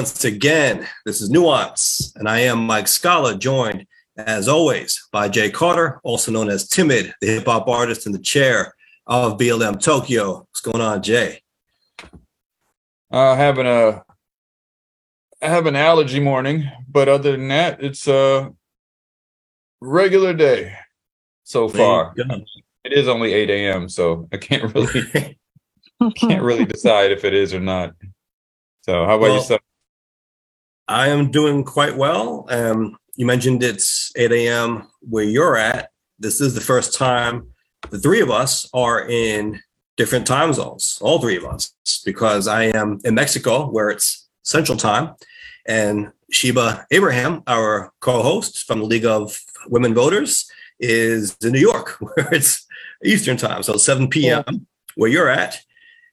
once again. This is Nuance, and I am Mike Scala, joined as always by Jay Carter, also known as Timid, the hip hop artist in the chair of BLM Tokyo. What's going on, Jay? Uh, having a I have an allergy morning, but other than that, it's a regular day so far. It is only 8 a.m., so I can't really can't really decide if it is or not. So how about well, yourself? I am doing quite well. Um, you mentioned it's 8 a.m. where you're at. This is the first time the three of us are in different time zones, all three of us, because I am in Mexico where it's Central Time, and Sheba Abraham, our co-host from the League of Women Voters, is in New York where it's Eastern Time, so 7 p.m. Yeah. where you're at,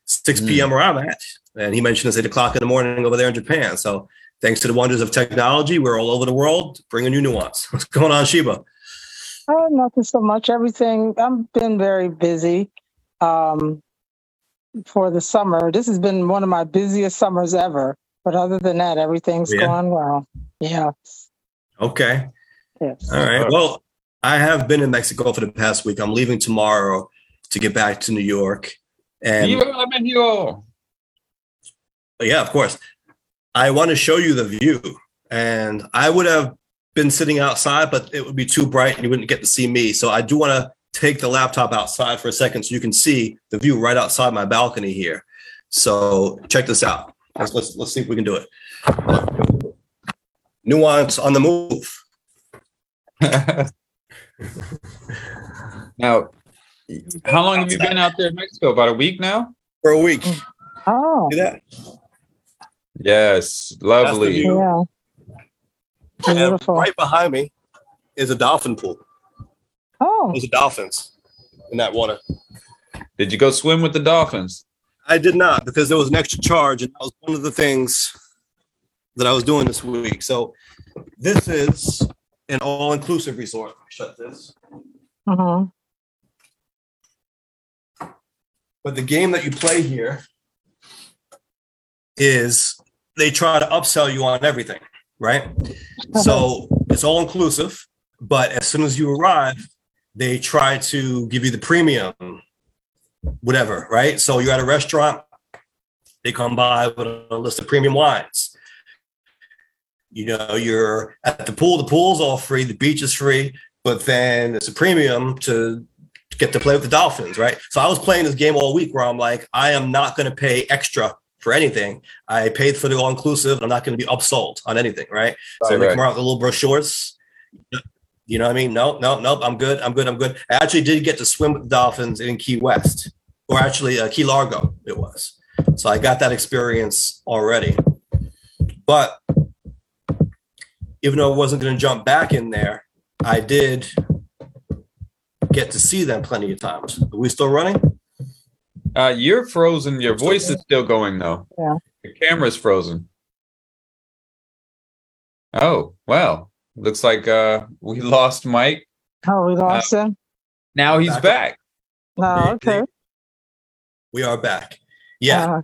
6 p.m. Mm. where I'm at, and he mentioned it's eight o'clock in the morning over there in Japan. So thanks to the wonders of technology, we're all over the world bringing you nuance. What's going on, Sheba? Oh, nothing so much. Everything. I've been very busy um, for the summer. This has been one of my busiest summers ever. But other than that, everything's yeah. going well. Yeah. Okay. Yes. All right. Well, I have been in Mexico for the past week. I'm leaving tomorrow to get back to New York. And yeah, of course. I want to show you the view. And I would have been sitting outside, but it would be too bright and you wouldn't get to see me. So I do want to take the laptop outside for a second so you can see the view right outside my balcony here. So check this out. Let's let's, let's see if we can do it. Nuance on the move. now, how long have you been out there in Mexico? About a week now? For a week. Oh. See that? Yes, lovely. Yeah. Beautiful. right behind me is a dolphin pool. Oh. There's dolphins in that water. Did you go swim with the dolphins? I did not because there was an extra charge, and that was one of the things that I was doing this week. So this is an all-inclusive resort. Shut this. Uh-huh. But the game that you play here is they try to upsell you on everything, right? Uh-huh. So it's all inclusive, but as soon as you arrive, they try to give you the premium, whatever, right? So you're at a restaurant, they come by with a list of premium wines. You know, you're at the pool, the pool's all free, the beach is free, but then it's a premium to get to play with the Dolphins, right? So I was playing this game all week where I'm like, I am not going to pay extra for anything. I paid for the all inclusive. I'm not going to be upsold on anything, right? right so they right. come out with little brochures. You know what I mean? No, no, nope. I'm good. I'm good. I'm good. I actually did get to swim with the dolphins in Key West, or actually uh, Key Largo. It was. So I got that experience already. But even though I wasn't going to jump back in there, I did get to see them plenty of times. Are we still running? Uh, you're frozen. Your voice is still going though. Yeah. Your camera's frozen. Oh, well. Looks like uh we lost Mike. Oh, we lost uh, him. Now he's back. back. Oh, okay. We are back. Yeah. Uh,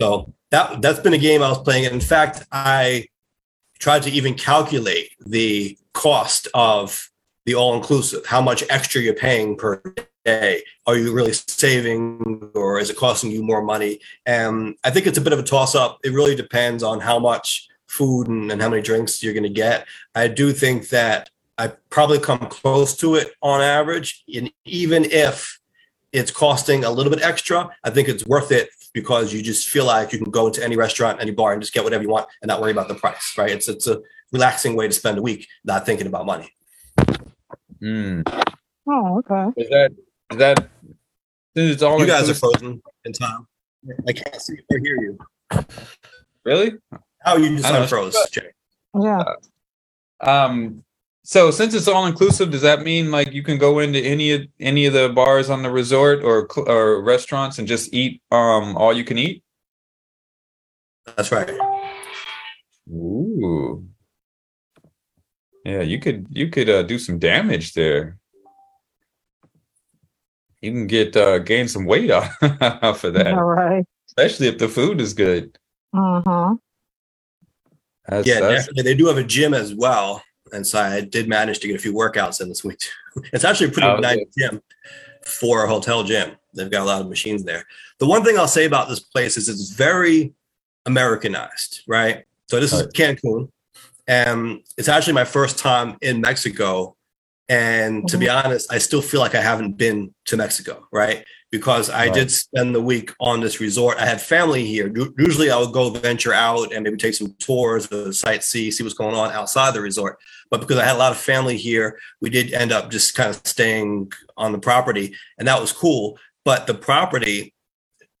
so that that's been a game I was playing. In fact, I tried to even calculate the cost of the all inclusive, how much extra you're paying per day? Are you really saving or is it costing you more money? And I think it's a bit of a toss up. It really depends on how much food and, and how many drinks you're going to get. I do think that I probably come close to it on average. And even if it's costing a little bit extra, I think it's worth it because you just feel like you can go into any restaurant, any bar, and just get whatever you want and not worry about the price. Right? It's it's a relaxing way to spend a week, not thinking about money. Mm. Oh, okay. Is that is that since it's all you guys are frozen in time? I can't see or hear you. Really? How you just unfroze, Jay? Yeah. Uh, um. So since it's all inclusive, does that mean like you can go into any of any of the bars on the resort or or restaurants and just eat um all you can eat? That's right. Ooh. Yeah, you could you could uh, do some damage there you can get uh, gain some weight off, for that. All right. Especially if the food is good. Uh-huh. That's, yeah, that's... definitely. They do have a gym as well, and so I did manage to get a few workouts in this week. Too. It's actually a pretty oh, nice gym for a hotel gym. They've got a lot of machines there. The one thing I'll say about this place is it's very Americanized, right? So this is Cancun, and it's actually my first time in Mexico. And to be mm-hmm. honest, I still feel like I haven't been to Mexico, right? Because I right. did spend the week on this resort. I had family here. Usually I would go venture out and maybe take some tours, the sightsee, see what's going on outside the resort. But because I had a lot of family here, we did end up just kind of staying on the property, and that was cool. But the property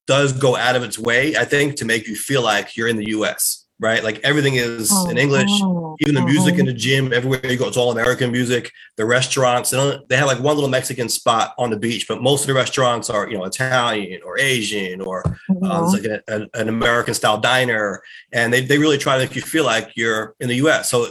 does go out of its way, I think, to make you feel like you're in the US, right? Like everything is oh, in English, oh, even the music in the gym, everywhere you go, it's all American music. The restaurants, they have like one little Mexican spot on the beach, but most of the restaurants are, you know, Italian or Asian or uh, like a, a, an American style diner. And they, they really try to make you feel like you're in the US. So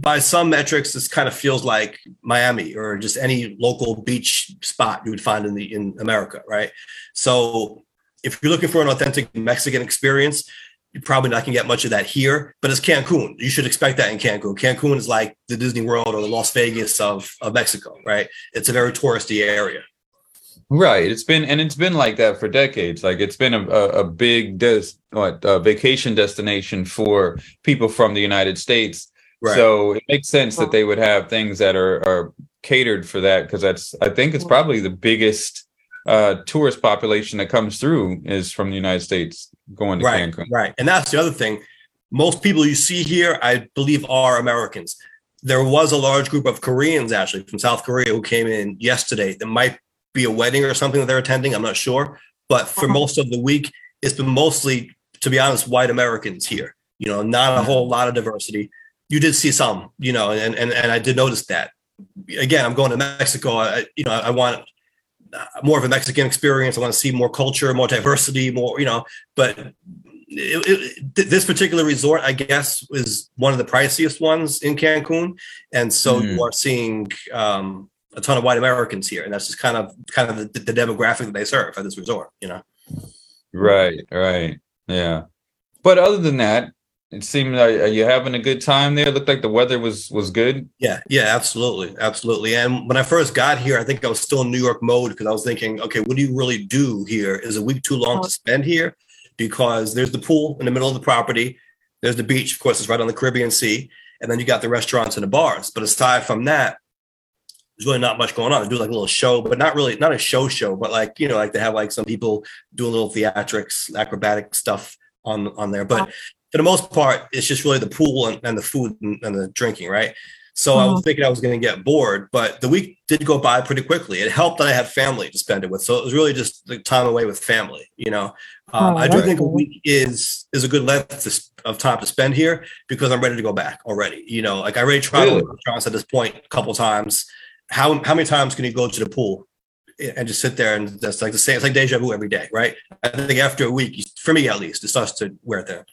by some metrics, this kind of feels like Miami or just any local beach spot you would find in the in America, right? So if you're looking for an authentic Mexican experience, you're probably not going to get much of that here, but it's Cancun. You should expect that in Cancun. Cancun is like the Disney World or the Las Vegas of, of Mexico, right? It's a very touristy area. Right. It's been, and it's been like that for decades. Like it's been a, a, a big des, what, a vacation destination for people from the United States. Right. So it makes sense that they would have things that are, are catered for that because that's, I think it's probably the biggest uh, tourist population that comes through is from the United States going to right, Cancun. Right. And that's the other thing. Most people you see here, I believe, are Americans. There was a large group of Koreans actually from South Korea who came in yesterday. There might be a wedding or something that they're attending. I'm not sure. But for uh-huh. most of the week, it's been mostly, to be honest, white Americans here. You know, not a mm-hmm. whole lot of diversity. You did see some, you know, and and, and I did notice that. Again, I'm going to Mexico. I, you know, I want more of a Mexican experience. I want to see more culture, more diversity, more, you know, but it, it, this particular resort, I guess, is one of the priciest ones in Cancun. And so mm. you are seeing um, a ton of white Americans here. And that's just kind of, kind of the, the demographic that they serve at this resort, you know? Right, right. Yeah. But other than that, it seemed like are you having a good time there? It looked like the weather was was good. Yeah, yeah, absolutely, absolutely. And when I first got here, I think I was still in New York mode because I was thinking, okay, what do you really do here? Is a week too long to spend here? Because there's the pool in the middle of the property, there's the beach, of course, it's right on the Caribbean Sea, and then you got the restaurants and the bars. But aside from that, there's really not much going on. They do like a little show, but not really, not a show show, but like you know, like they have like some people doing little theatrics, acrobatic stuff on on there. But for the most part, it's just really the pool and, and the food and, and, the drinking, right? So mm-hmm. I was mm-hmm. thinking I was going to get bored, but the week did go by pretty quickly. It helped that I had family to spend it with, so it was really just the time away with family. You know, um, oh, I do think cool. a week is is a good length to, of time to spend here because I'm ready to go back already. You know, like I already tried really? restaurants at this point a couple times. How how many times can you go to the pool and just sit there and that's like the same? It's like deja vu every day, right? I think after a week, for me at least, it starts to wear thin.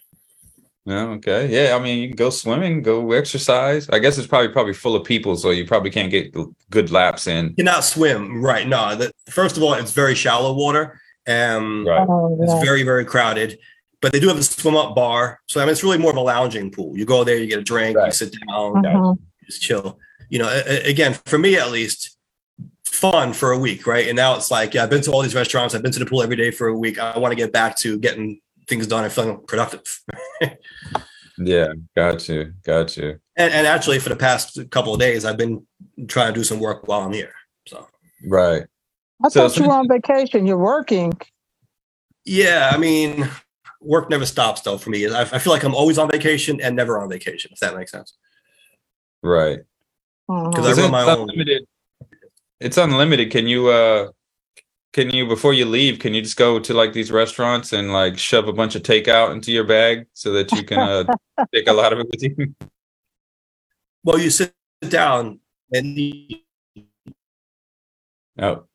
Yeah, okay. Yeah, I mean, you can go swimming, go exercise. I guess it's probably probably full of people, so you probably can't get good laps in. You cannot swim, right? No. The, first of all, it's very shallow water, and right. Oh, it's very very crowded. But they do have a swim up bar, so I mean, it's really more of a lounging pool. You go there, you get a drink, right. you sit down, uh-huh. just chill. You know, again, for me at least, fun for a week, right? And now it's like, yeah, I've been to all these restaurants, I've been to the pool every day for a week. I want to get back to getting things done and feeling productive. yeah, got you, got you. And, and actually, for the past couple of days, I've been trying to do some work while I'm here. So right. I so, thought you were on vacation. You're working. Yeah, I mean, work never stops though for me. I, I feel like I'm always on vacation and never on vacation. If that makes sense. Right. Because uh-huh. I run my own. It's unlimited. Can you uh can you before you leave can you just go to like these restaurants and like shove a bunch of takeout into your bag so that you can uh, take a lot of it with you? Well you sit down and eat. oh.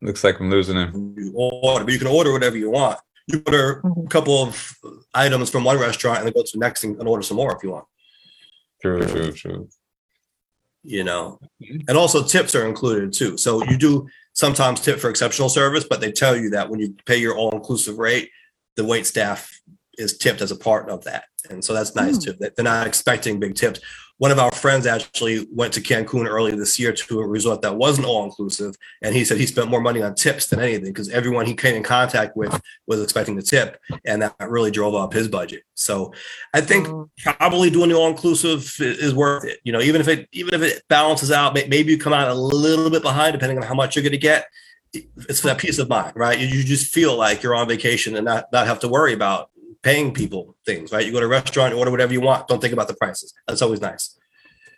Looks like i'm losing him. You order but you can order whatever you want. You order a mm-hmm. couple of items from one restaurant and then go to the next and order some more if you want. True true true. You know? And also tips are included too. So you do sometimes tip for exceptional service, but they tell you that when you pay your all inclusive rate, the wait staff is tipped as a part of that. And so that's nice Mm. too. They're not expecting big tips. One of our friends actually went to Cancun earlier this year to a resort that wasn't all inclusive. And he said he spent more money on tips than anything because everyone he came in contact with was expecting the tip. And that really drove up his budget. So I think Mm. probably doing the all inclusive is worth it. You know, even if it even if it balances out, maybe you come out a little bit behind depending on how much you're going to get. It's for that peace of mind, right? You, you just feel like you're on vacation and not not have to worry about paying people things, right? You go to a restaurant, order whatever you want. Don't think about the prices. That's always nice.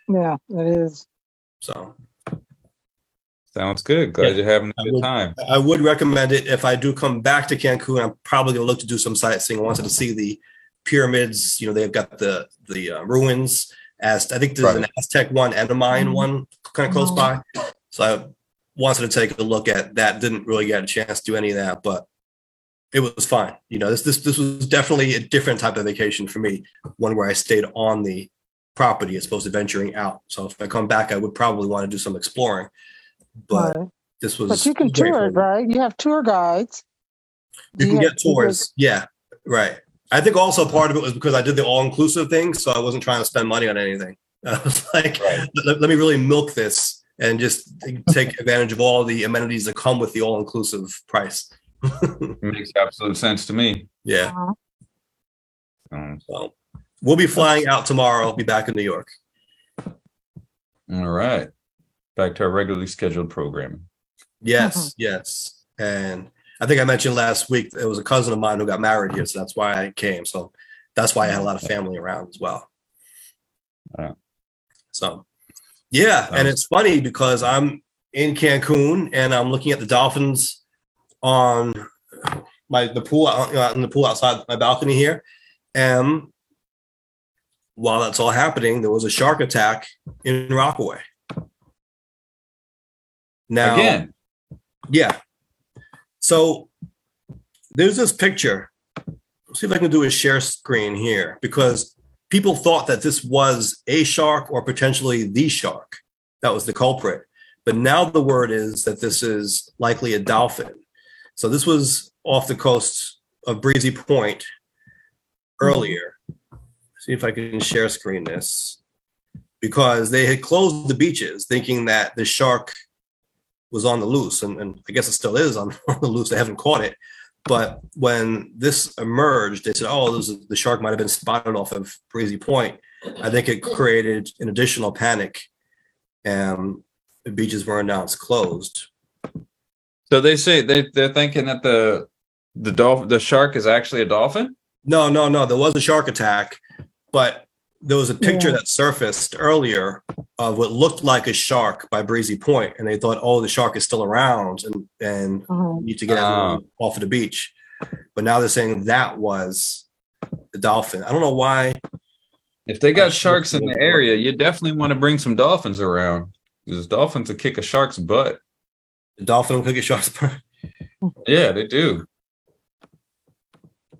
Yeah, it is. So Sounds good. Glad Yeah. you're having a I good would- time. I would recommend it if I do come back to Cancun. I'm probably going to look to do some sightseeing. I wanted to see the pyramids. You know, they've got the the uh, ruins. As I think there's an Aztec one and a Mayan Mhm. one kind of close Mhm. by. So I wanted to take a look at that. Didn't really get a chance to do any of that, but it was fine. You know, this this this was definitely a different type of vacation for me. One where I stayed on the property as opposed to venturing out. So if I come back, I would probably want to do some exploring. But Right. this was But you can tour for it, right? You have tour guides. You can get tours. Yeah, right. I think also part of it was because I did the all inclusive thing, so I wasn't trying to spend money on anything. I was like, Right. let, let me really milk this and just take advantage of all the amenities that come with the all inclusive price. Makes absolute sense to me. Yeah. Uh-huh. Um, So we'll be flying out tomorrow. I'll be back in New York. all right. Back to our regularly scheduled programming. Yes, yes. And I think I mentioned last week it was a cousin of mine who got married here, so that's why I came. So that's why I had a lot of family around as well. Yeah. So yeah, and it's funny because I'm in Cancun and I'm looking at the dolphins Um, on my the pool out out in the pool outside my balcony here. And while that's all happening, there was a shark attack in Rockaway. Now Again, yeah. So there's this picture. Let's see if I can do a share screen here because people thought that this was a shark or potentially the shark that was the culprit. But now the word is that this is likely a dolphin. So this was off the coast of Breezy Point earlier. See if I can share screen this because they had closed the beaches thinking that the shark was on the loose, and, and I guess it still is on, on the loose. They haven't caught it. But when this emerged, they said, "Oh, is, the shark might have been spotted off of Breezy Point." I think it created an additional panic, and the beaches were announced closed. So they say they they're thinking that the the dolphin the shark is actually a dolphin. No, no, no. There was a shark attack, but there was a picture Yeah. that surfaced earlier of what looked like a shark by Breezy Point, and they thought, "Oh, the shark is still around, and and Mhm. need to get everyone off of the beach. But now they're saying that was the dolphin. I don't know why. If they got sharks in the area, you definitely want to bring some dolphins around. Because dolphins will kick a shark's butt. The dolphin will kick a shark's butt. Yeah, they do.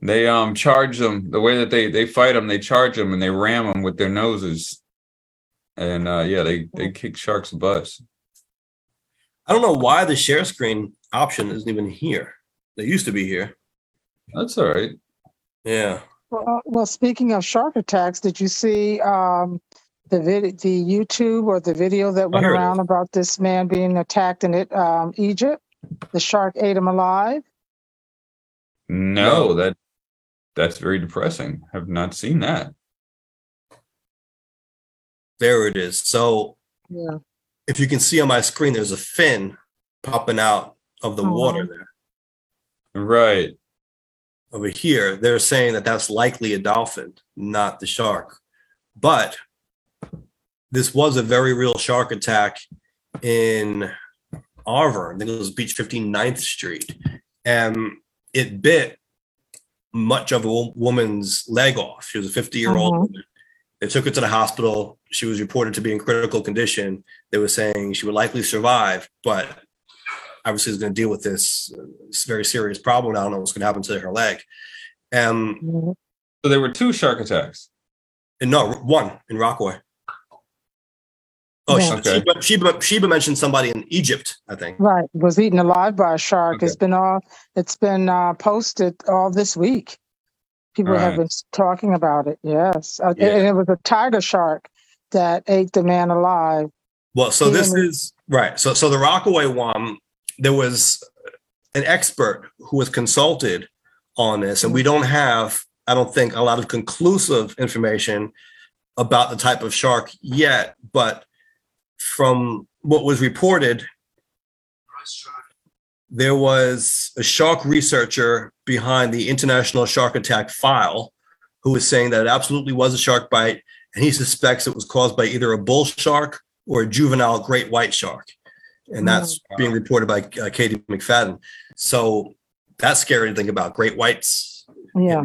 They um charge them the way that they they fight them. They charge them and they ram them with their noses, and uh yeah, they they kick sharks' butts. I don't know why the share screen option isn't even here. They used to be here. That's all right. Yeah. Well, uh, well, speaking of shark attacks, did you see um, the vid- the YouTube or the video that went here it around about this man being attacked in it, um, Egypt? The shark ate him alive. No, No. that that's very depressing. Have not seen that. There it is. So Yeah. if you can see on my screen, there's a fin popping out of the Mhm. water there. Right. Over here, they're saying that that's likely a dolphin, not the shark. But this was a very real shark attack in Arverne. I think it was Beach 59th Street. And it bit much of a woman's leg off. She was a 50 year old Mhm. woman. They took her to the hospital. She was reported to be in critical condition. They were saying she would likely survive, but obviously is going to deal with this, uh, very serious problem. I don't know what's going to happen to her leg. Um. So there were two shark attacks. and no, one in Rockaway. Oh, Yeah. she, Okay. Sheba, Sheba, Sheba mentioned somebody in Egypt, I think. Right. Was eaten alive by a shark. Okay. It's been all. It's been uh, posted all this week. People have been talking about it. Yes, uh, Yeah. and it was a tiger shark that ate the man alive. Well, so this Yeah. is right. So so the Rockaway one, there was an expert who was consulted on this, and we don't have, I don't think, a lot of conclusive information about the type of shark yet. But from what was reported, there was a shark researcher behind the International Shark Attack file who was saying that it absolutely was a shark bite, and he suspects it was caused by either a bull shark or a juvenile great white shark. And that's being reported by uh, Katie McFadden. So that's scary to think about great whites Yeah.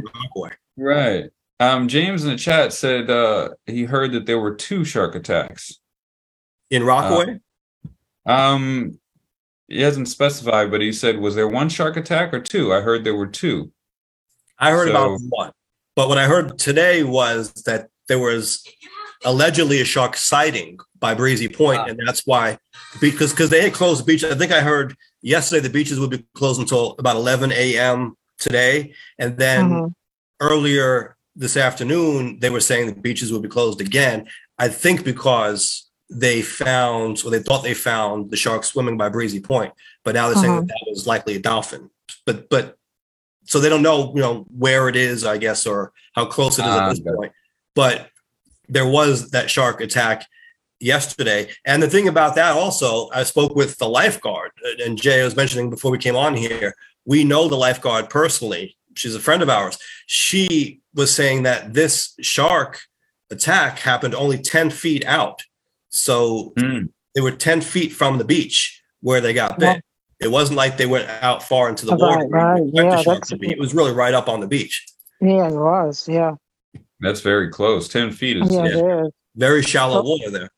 Right. Um, James in the chat said uh, he heard that there were two shark attacks. In Rockaway, Um, he hasn't specified, but he said, was there one shark attack or two? I heard there were two. I heard about one. But what I heard today was that there was allegedly a shark sighting by Breezy Point, Ah. and that's why because because they had closed the beach. I think I heard yesterday the beaches would be closed until about 11 a.m. today, and then Mhm. earlier this afternoon they were saying the beaches would be closed again. I think because they found or they thought they found the shark swimming by Breezy Point, but now they're saying Uh-huh. that that was likely a dolphin. But but so they don't know you know where it is, I guess, or how close it is Ah, at this okay. point. But there was that shark attack yesterday, and the thing about that also, I spoke with the lifeguard, and Jay was mentioning before we came on here. We know the lifeguard personally. She's a friend of ours. She was saying that this shark attack happened only 10 feet out. So Hmm. they were 10 feet from the beach where they got Yeah. bit. It wasn't like they went out far into the Right, water. right. you expect the Yeah, that's- to. It was really right up on the beach. yeah, it was. Yeah, That's very close. 10 feet is yeah, yeah. it is. Very shallow So- water there.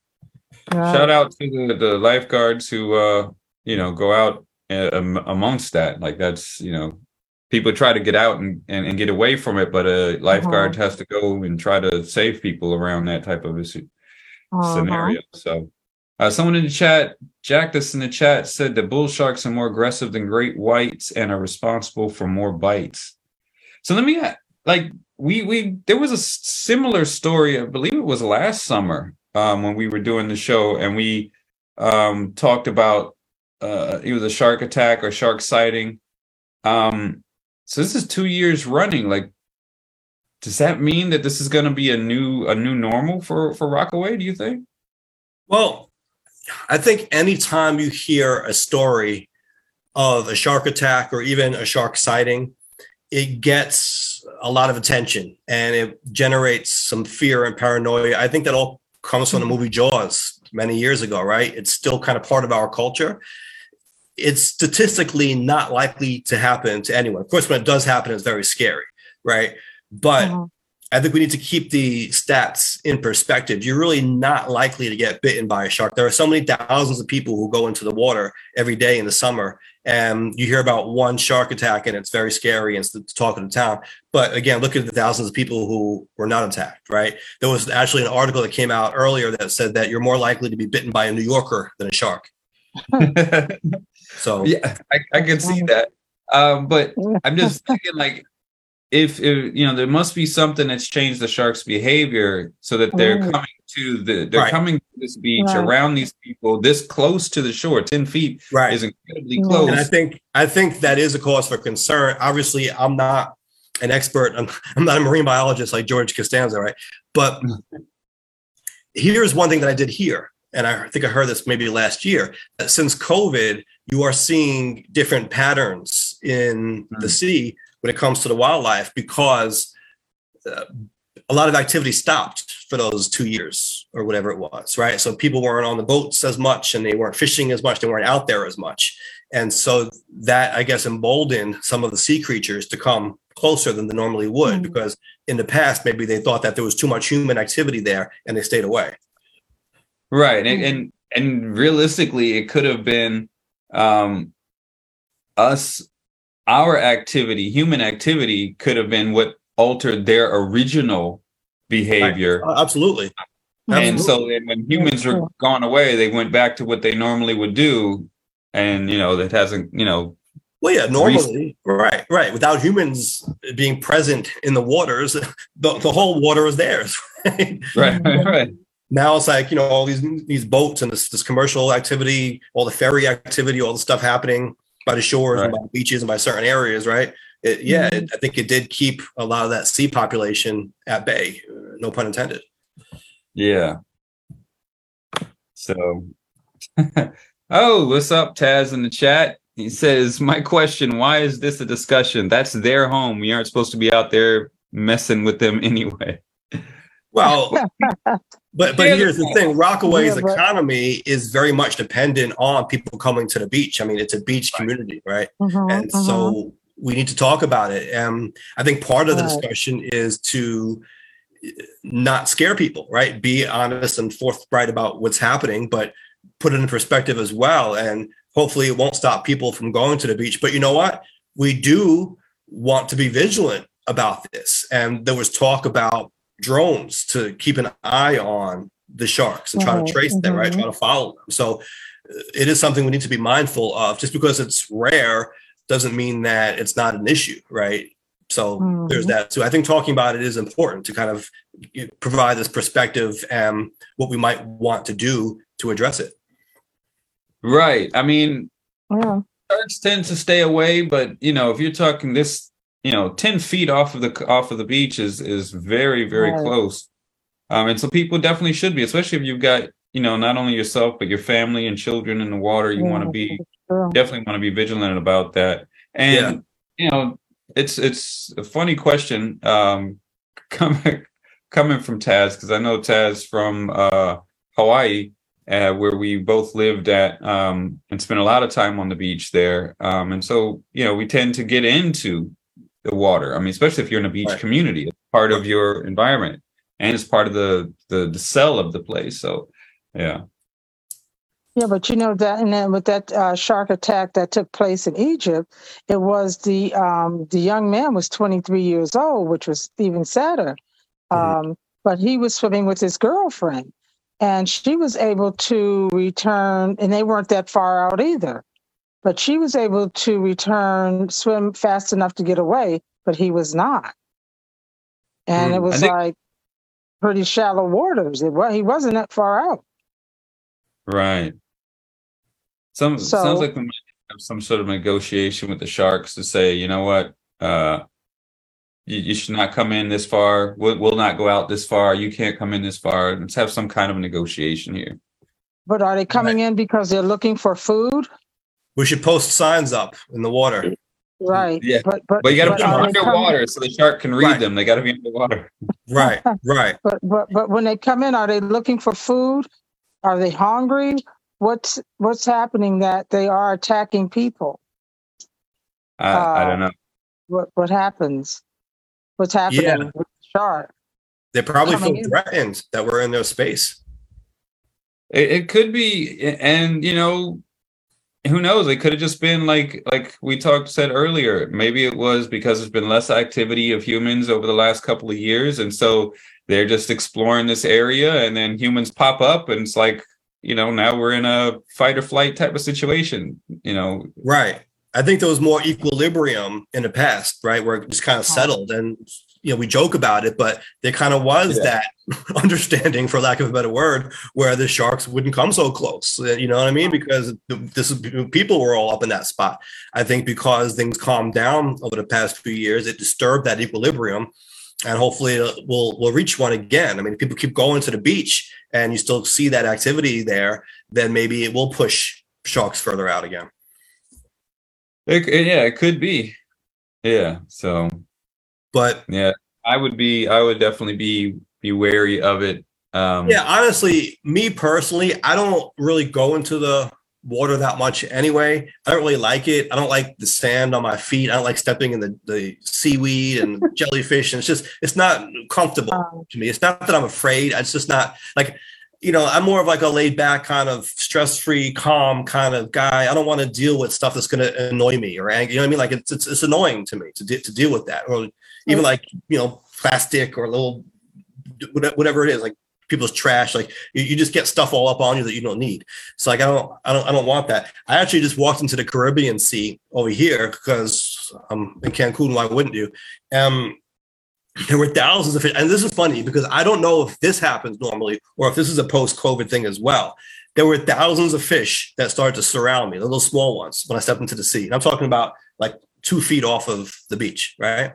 Right. shout out to the, the lifeguards who uh you know go out uh, amongst that like that's you know people try to get out and, and, and get away from it but a lifeguard has to go and try to save people around that type of issue Uh-huh. scenario. So uh, someone in the chat jack this in the chat said that bull sharks are more aggressive than great whites and are responsible for more bites. So let me like we we there was a similar story i believe it was last summer um when we were doing the show and we um talked about uh it was a shark attack or shark sighting. Um so this is two years running like does that mean that this is going to be a new a new normal for for rockaway do you think Well, I think anytime you hear a story of a shark attack or even a shark sighting, it gets a lot of attention and it generates some fear and paranoia. I think that all comes from the movie Jaws many years ago, right? It's still kind of part of our culture. It's statistically not likely to happen to anyone. Of course, when it does happen, it's very scary, right? But Mhm. I think we need to keep the stats in perspective. You're really not likely to get bitten by a shark. There are so many thousands of people who go into the water every day in the summer, and you hear about one shark attack, and it's very scary and it's the talk of the town. But again, look at the thousands of people who were not attacked. Right? There was actually an article that came out earlier that said that you're more likely to be bitten by a New Yorker than a shark. So yeah I, I can see that um but i'm just thinking like if, if you know there must be something that's changed the sharks behavior so that they're Right. coming to the they're Right. coming to this beach Right. around these people this close to the shore 10 feet right. is incredibly Yeah. close And I think I think that is a cause for concern. Obviously, I'm not an expert. I'm, I'm not a marine biologist like George Costanza, right? But here's one thing that I did hear, and I think I heard this maybe last year. That since COVID, you are seeing different patterns in the Mm. sea when it comes to the wildlife because uh, a lot of activity stopped for those two years or whatever it was, right? So people weren't on the boats as much and they weren't fishing as much, they weren't out there as much. And so that, I guess, emboldened some of the sea creatures to come closer than they normally would Mhm. because in the past, maybe they thought that there was too much human activity there and they stayed away. right and, Mhm. and and realistically it could have been um us our activity human activity could have been what altered their original behavior Uh, Absolutely. And Absolutely. so then when humans were gone away, they went back to what they normally would do. And, you know, that hasn't, you know, Well, yeah, normally, right, right. Without humans being present in the waters, the, the whole water is theirs. Right, right, right. Now it's like you know all these these boats and this this commercial activity, all the ferry activity, all the stuff happening by the shores and by the beaches and by certain areas, right? It, yeah, it, I think it did keep a lot of that sea population at bay. uh, No pun intended. Yeah. So, oh, what's up, Taz in the chat? He says, My question why is this a discussion? That's their home. We aren't supposed to be out there messing with them anyway. Well, but but here's the thing: Rockaway's Yeah, but- economy is very much dependent on people coming to the beach. I mean, it's a beach community, right? Mhm, and mhm. so we need to talk about it. And I think part of the discussion is to not scare people, right? Be honest and forthright about what's happening, but put it in perspective as well. And hopefully, it won't stop people from going to the beach. But you know what? We do want to be vigilant about this. And there was talk about drones to keep an eye on the sharks and try Mhm, to trace them, right? mhm. Try to follow them. So uh, it is something we need to be mindful of. Just because it's rare doesn't mean that it's not an issue, right? So there's Mhm. that too. I think talking about it is important to kind of provide this perspective and what we might want to do to address it. Right. I mean, Yeah. sharks tend to stay away, but you know, if you're talking this, you know, 10 feet off of the off of the beach is is very, very Right. close. Um, and so people definitely should be, especially if you've got, you know, not only yourself, but your family and children in the water. You want to be true. definitely want to be vigilant about that. And you know, it's it's a funny question um coming coming from Taz because I know Taz from uh Hawaii uh, where we both lived at um and spent a lot of time on the beach there. Um and so, you know, we tend to get into the water. I mean, especially if you're in a beach Right. community, it's part of your environment and it's part of the the the cell of the place. So, yeah. Yeah, but you know that, and then with that uh, shark attack that took place in Egypt, it was the um, the young man was 23 years old, which was even sadder. Um, but he was swimming with his girlfriend, and she was able to return, and they weren't that far out either. But she was able to return, swim fast enough to get away, but he was not. And Hmm, it was think- like pretty shallow waters. It was he wasn't that far out. Right. Some So- sounds like we might have some sort of negotiation with the Sharks to say, you know what, uh, you, you should not come in this far. We'll, we'll not go out this far. You can't come in this far. Let's have some kind of negotiation here. But are they coming in because they're looking for food? We should post signs up in the water. Right. Yeah, But but But you got to put them are they underwater so the shark can read Right. them. They got to be underwater. Right, right. But but but when they come in, are they looking for food? Are they hungry? What's what's happening that they are attacking people? I, I don't Uh, know. What what happens? What's happening Yeah. with the shark? They probably feel in. threatened that we're in their space. It, it could be, and you know, who knows? It could have just been like like we talked said earlier. Maybe it was because there's been less activity of humans over the last couple of years, and so they're just exploring this area, and then humans pop up, and it's like you know now we're in a fight or flight type of situation. You know, Right. I think there was more equilibrium in the past, right? Where it just kind of uh-huh. settled and you know, we joke about it, but there kind of was Yeah. that understanding, for lack of a better word, where the sharks wouldn't come so close. uh, You know what I mean? Because the- this people were all up in that spot. I think because things calmed down over the past few years, it disturbed that equilibrium, and hopefully we'll we'll reach one again. I mean, if people keep going to the beach and you still see that activity there, then maybe it will push sharks further out again. it- yeah, it could be. Yeah, so But yeah, I would be, I would definitely be be wary of it. Um, Yeah, honestly, me personally, I don't really go into the water that much anyway. I don't really like it. I don't like the sand on my feet. I don't like stepping in the, the seaweed and jellyfish. And it's just, it's not comfortable Um, to me. It's not that I'm afraid. It's just not like, you know, I'm more of like a laid back kind of stress free, calm kind of guy. I don't want to deal with stuff that's going to annoy me or ang- you know what I mean? Like it's, it's, it's annoying to me to, de- to deal with that or even like, you know, plastic or little, whatever it is, like people's trash. Like you, you just get stuff all up on you that you don't need. So like I don't I don't I don't want that. I actually just walked into the Caribbean Sea over here because I'm in Cancun. Why wouldn't you? Um, there were thousands of fish, and this is funny because I don't know if this happens normally or if this is a post-COVID thing as well. There were thousands of fish that started to surround me, the little small ones, when I stepped into the sea. And I'm talking about like two feet off of the beach, right?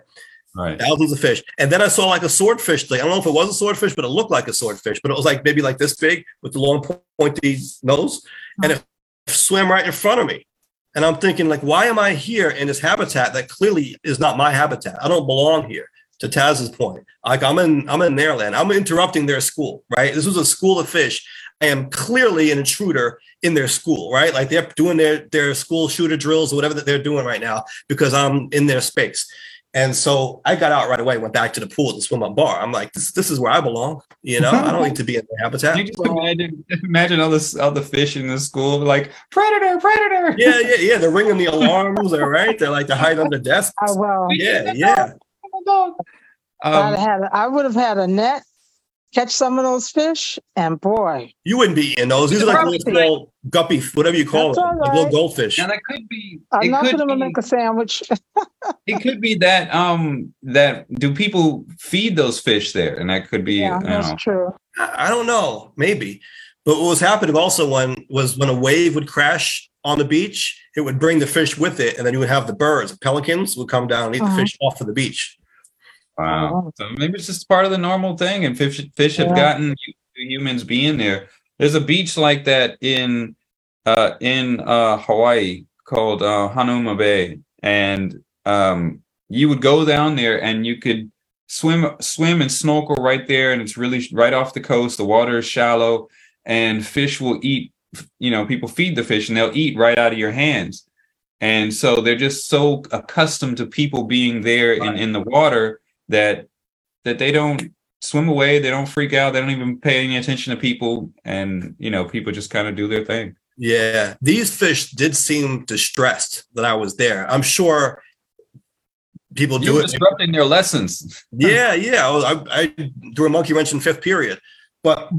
Right. Thousands of fish. And then I saw like a swordfish thing. I don't know if it was a swordfish, but it looked like a swordfish, but it was like maybe like this big with the long pointy nose. And it swam right in front of me. And I'm thinking, like, why am I here in this habitat that clearly is not my habitat? I don't belong here. To Taz's point, like I'm in, I'm in their land. I'm interrupting their school, right? This was a school of fish. I am clearly an intruder in their school, right? Like they're doing their their school shooter drills or whatever that they're doing right now because I'm in their space. And so I got out right away, went back to the pool to swim up bar. I'm like, this, this is where I belong. You know, I don't need to be in the habitat. You just imagine, imagine all this, all the fish in the school, like predator, predator. Yeah, yeah, yeah. They're ringing the alarms. They're right. They're like to hide under desks. Oh, well, Yeah, yeah. Um, I'd had, I would have had a net, catch some of those fish, and boy, You wouldn't be eating those. These are like little small guppy, whatever you call That's them, all like little goldfish. now that could be. I'm not could going to make a sandwich. It could be that um that do people feed those fish there, and that could be yeah, I don't that's know. true. I I don't know, maybe. But what was happening also when was when a wave would crash on the beach, it would bring the fish with it, and then you would have the birds, pelicans would come down and eat Uh-huh. the fish off of the beach. Wow. So maybe it's just part of the normal thing, and fish fish have Yeah. gotten humans being there. There's a beach like that in uh in uh Hawaii called uh Hanauma Bay, and um you would go down there and you could swim swim and snorkel right there, and it's really right off the coast. The water is shallow, and fish will eat. You know, people feed the fish, and they'll eat right out of your hands. And so they're just so accustomed to people being there in, in the water that that they don't swim away, they don't freak out, they don't even pay any attention to people, and you know, people just kind of do their thing. Yeah, these fish did seem distressed that I was there. I'm sure people You do were it. disrupting their lessons. Yeah, yeah. I, was, I, I threw a monkey wrench in fifth period, but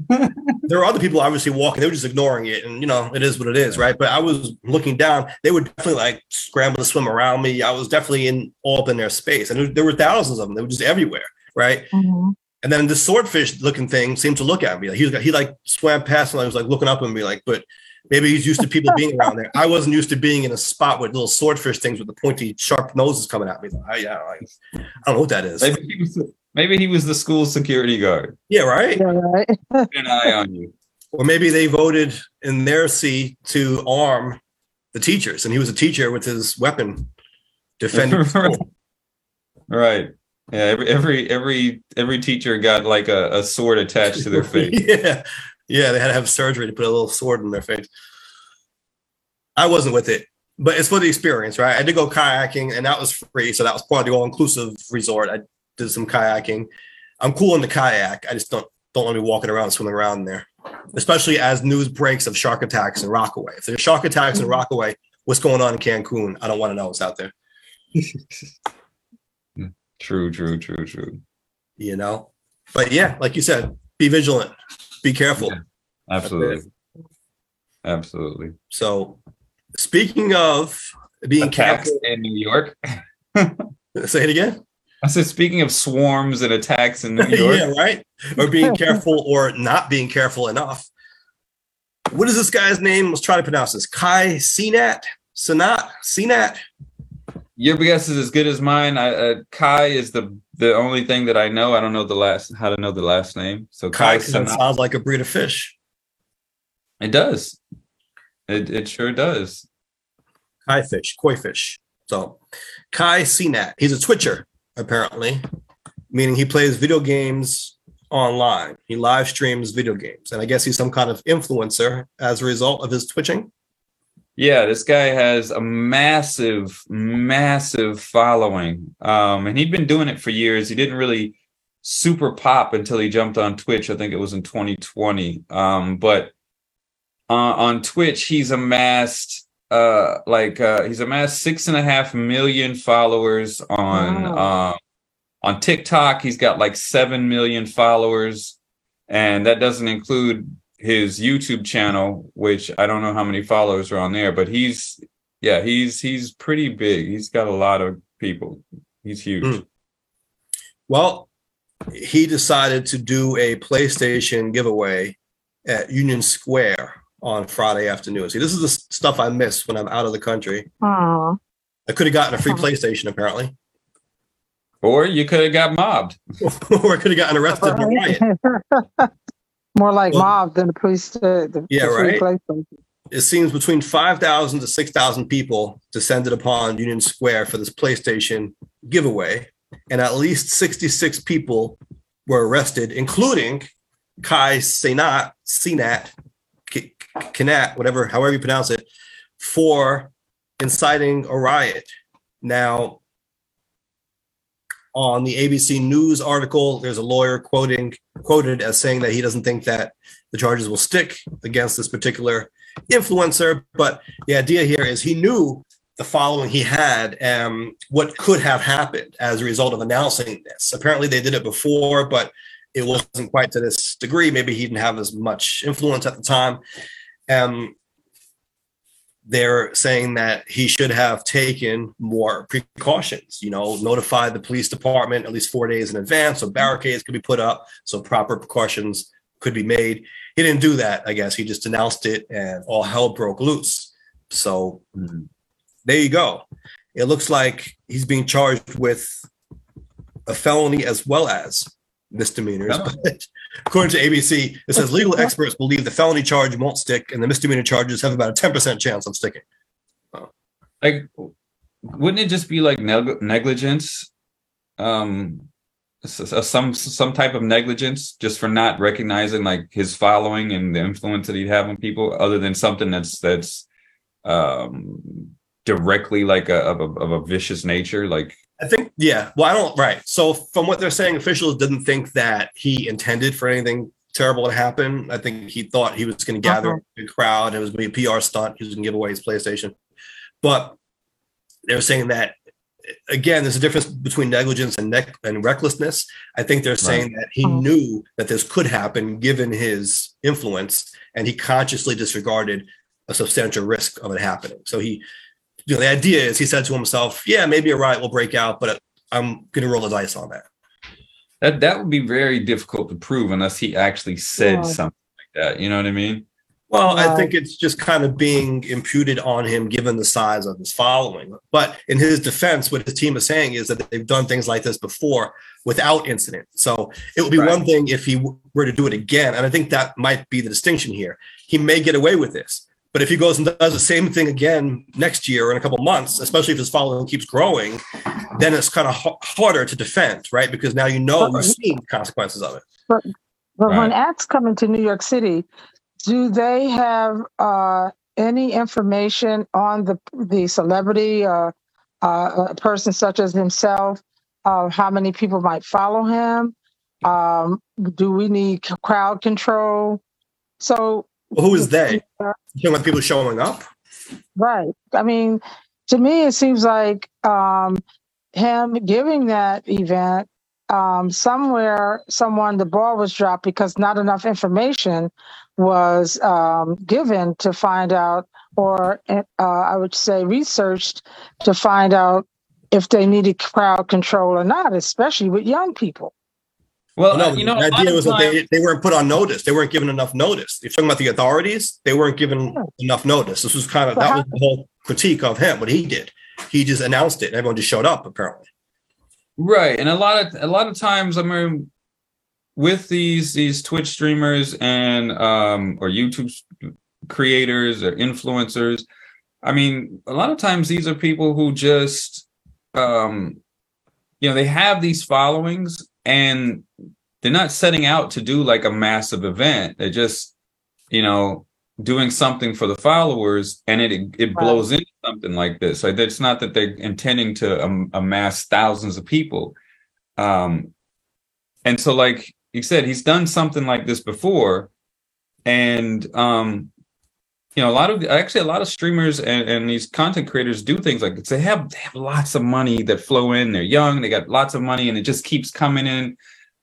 there were other people obviously walking. They were just ignoring it, and you know, it is what it is, right? But I was looking down. They would definitely like scramble to swim around me. I was definitely in all up in their space, and there, there were thousands of them. They were just everywhere, right? Mhm. And then the swordfish looking thing seemed to look at me. Like he was, he like swam past and I was like looking up at me, like, but maybe he's used to people being around there. I wasn't used to being in a spot with little swordfish things with the pointy, sharp noses coming at me. I, yeah, I, I don't know what that is. Maybe he was maybe he was the school security guard. Yeah, right. Yeah, right. An eye on you. Or maybe they voted in their seat to arm the teachers, and he was a teacher with his weapon defending. the school. Right. Yeah, every every every every teacher got like a, a sword attached to their face. yeah, yeah, they had to have surgery to put a little sword in their face. I wasn't with it, but it's for the experience, right? I did go kayaking, and that was free, so that was part of the all-inclusive resort. I did some kayaking. I'm cool in the kayak. I just don't don't want to be walking around swimming around in there, especially as news breaks of shark attacks in Rockaway. If there's shark attacks in mm-hmm. Rockaway, what's going on in Cancun? I don't want to know what's out there. Hmm. True, true, true, true. You know, but yeah, like you said, be vigilant, be careful. Yeah. Absolutely. Absolutely. So, speaking of being Attacks careful, in New York. say it again. I said, speaking of swarms and attacks in New York, yeah, right. Or being careful, or not being careful enough. What is this guy's name? Let's try to pronounce this. Kai Cenat, Cenat, Cenat. your guess is as good as mine. I, uh, Kai is the the only thing that I know. I don't know the last how to know the last name. So Kai Kai, Cenat sounds like a breed of fish. It does. It it sure does. Kai fish, koi fish. So, Kai Cenat. He's a Twitcher, apparently, meaning he plays video games online. He live streams video games, and I guess he's some kind of influencer as a result of his twitching. Yeah, this guy has a massive, massive following. Um, and he'd been doing it for years. He didn't really super pop until he jumped on Twitch. I think it was in 2020. Um, but uh, on Twitch, he's amassed uh like uh he's amassed six and a half million followers on Wow. uh on TikTok. He's got like seven million followers. and that doesn't include his YouTube channel, which I don't know how many followers are on there, but he's yeah, he's he's pretty big. He's got a lot of people. He's huge. Mm. Well, he decided to do a PlayStation giveaway at Union Square on Friday afternoon. See, this is the stuff I miss when I'm out of the country. Aww. I could have gotten a free PlayStation apparently. Or you could have got mobbed. or I could have gotten arrested right. More like well, mob than the police. Uh, the, yeah, the right. It seems between 5,000 to 6,000 people descended upon Union Square for this PlayStation giveaway, and at least 66 people were arrested, including Kai Senat, Cenat, Kanat, whatever, however you pronounce it, for inciting a riot. Now, on the ABC News article, there's a lawyer quoting quoted as saying that he doesn't think that the charges will stick against this particular influencer. But the idea here is he knew the following he had and what could have happened as a result of announcing this. Apparently, they did it before, but it wasn't quite to this degree. Maybe he didn't have as much influence at the time. Um, they're saying that he should have taken more precautions, you know, notify the police department at least four days in advance so barricades could be put up, so proper precautions could be made. He didn't do that, I guess. He just announced it and all hell broke loose. So mm-hmm. there you go. It looks like he's being charged with a felony as well as misdemeanors. But according to ABC, it says legal experts believe the felony charge won't stick, and the misdemeanor charges have about a ten percent chance of sticking. Like, wouldn't it just be like neg- negligence? Um, some some type of negligence just for not recognizing like his following and the influence that he'd have on people, other than something that's that's um directly like a of a, of a vicious nature, like I think, yeah. Well, I don't, right. So, from what they're saying, officials didn't think that he intended for anything terrible to happen. I think he thought he was going to gather uh-huh. a crowd. It was going to be a PR stunt. He was going to give away his PlayStation. But they're saying that, again, there's a difference between negligence and, and recklessness. I think they're saying right. that he uh-huh. knew that this could happen given his influence, and he consciously disregarded a substantial risk of it happening. So, he, you know, the idea is he said to himself, "Yeah, maybe a riot will break out, but I'm going to roll the dice on that." That that would be very difficult to prove unless he actually said yeah. something like that. You know what I mean? Well, I think it's just kind of being imputed on him given the size of his following. But in his defense, what his team is saying is that they've done things like this before without incident. So it would be right. one thing if he were to do it again. And I think that might be the distinction here. He may get away with this. But if he goes and does the same thing again next year or in a couple months, especially if his following keeps growing, then it's kind of h- harder to defend, right? Because now you know you're seeing the consequences of it. But, but right. when acts come into New York City, do they have uh, any information on the the celebrity, uh, uh, a person such as himself, how many people might follow him? Um, do we need crowd control? So well, who is they? You know, people showing up. Right. I mean, to me, it seems like um, him giving that event um, somewhere, someone the ball was dropped because not enough information was um, given to find out, or uh, I would say researched to find out if they needed crowd control or not, especially with young people. Well, no, you know, the idea was that they, they weren't put on notice. They weren't given enough notice. You're talking about the authorities, they weren't given enough notice. This was kind of that was the whole critique of him, what he did. He just announced it and everyone just showed up, apparently. Right. And a lot of a lot of times, I mean, with these these Twitch streamers and um or YouTube creators or influencers, I mean, a lot of times these are people who just um you know, they have these followings and they're not setting out to do like a massive event. They're just, you know, doing something for the followers, and it it blows into something like this. Like it's not that they're intending to um, amass thousands of people. Um, and so, like you said, he's done something like this before, and um, you know, a lot of actually a lot of streamers and, and these content creators do things like this. They have they have lots of money that flow in. They're young, they got lots of money, and it just keeps coming in.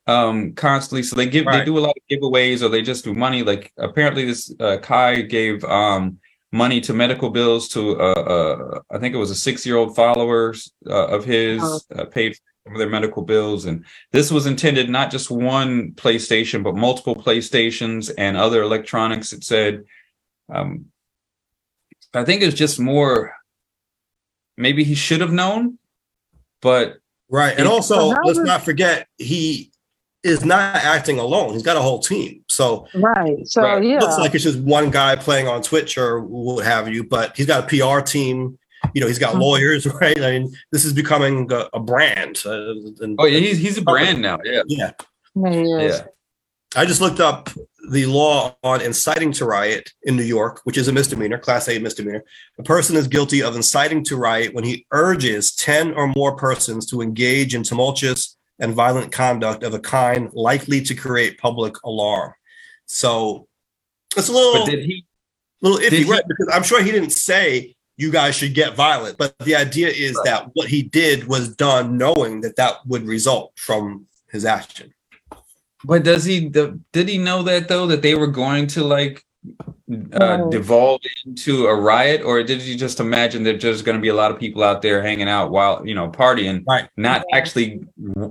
um constantly so they give Right. they do a lot of giveaways or they just do money like apparently this uh, kai gave um money to medical bills to uh, uh i think it was a six year old followers uh, of his Oh. uh, paid for their medical bills and this was intended not just one playstation but multiple playstations and other electronics it said um i think it's just more maybe he should have known but Right. And Yeah. also, So let's does- not forget, he is not acting alone. He's got a whole team. So Right. So Right. yeah. looks like it's just one guy playing on Twitch or what have you, but he's got a PR team. You know, he's got Mhm. lawyers, right? I mean, this is becoming a, a brand. Uh, and, oh yeah he's, he's a brand now yeah yeah. Yeah, he is. yeah I just looked up the law on inciting to riot in New York, which is a misdemeanor, class A misdemeanor. A person is guilty of inciting to riot when he urges 10 or more persons to engage in tumultuous and violent conduct of a kind likely to create public alarm. So it's a little, but did he little iffy, he- right? Because I'm sure he didn't say you guys should get violent, but the idea is Right. that what he did was done knowing that that would result from his action. But does he? The, did he know that though that they were going to like uh, No. devolve into a riot, or did you just imagine that there's going to be a lot of people out there hanging out while you know partying, Right. not Yeah. actually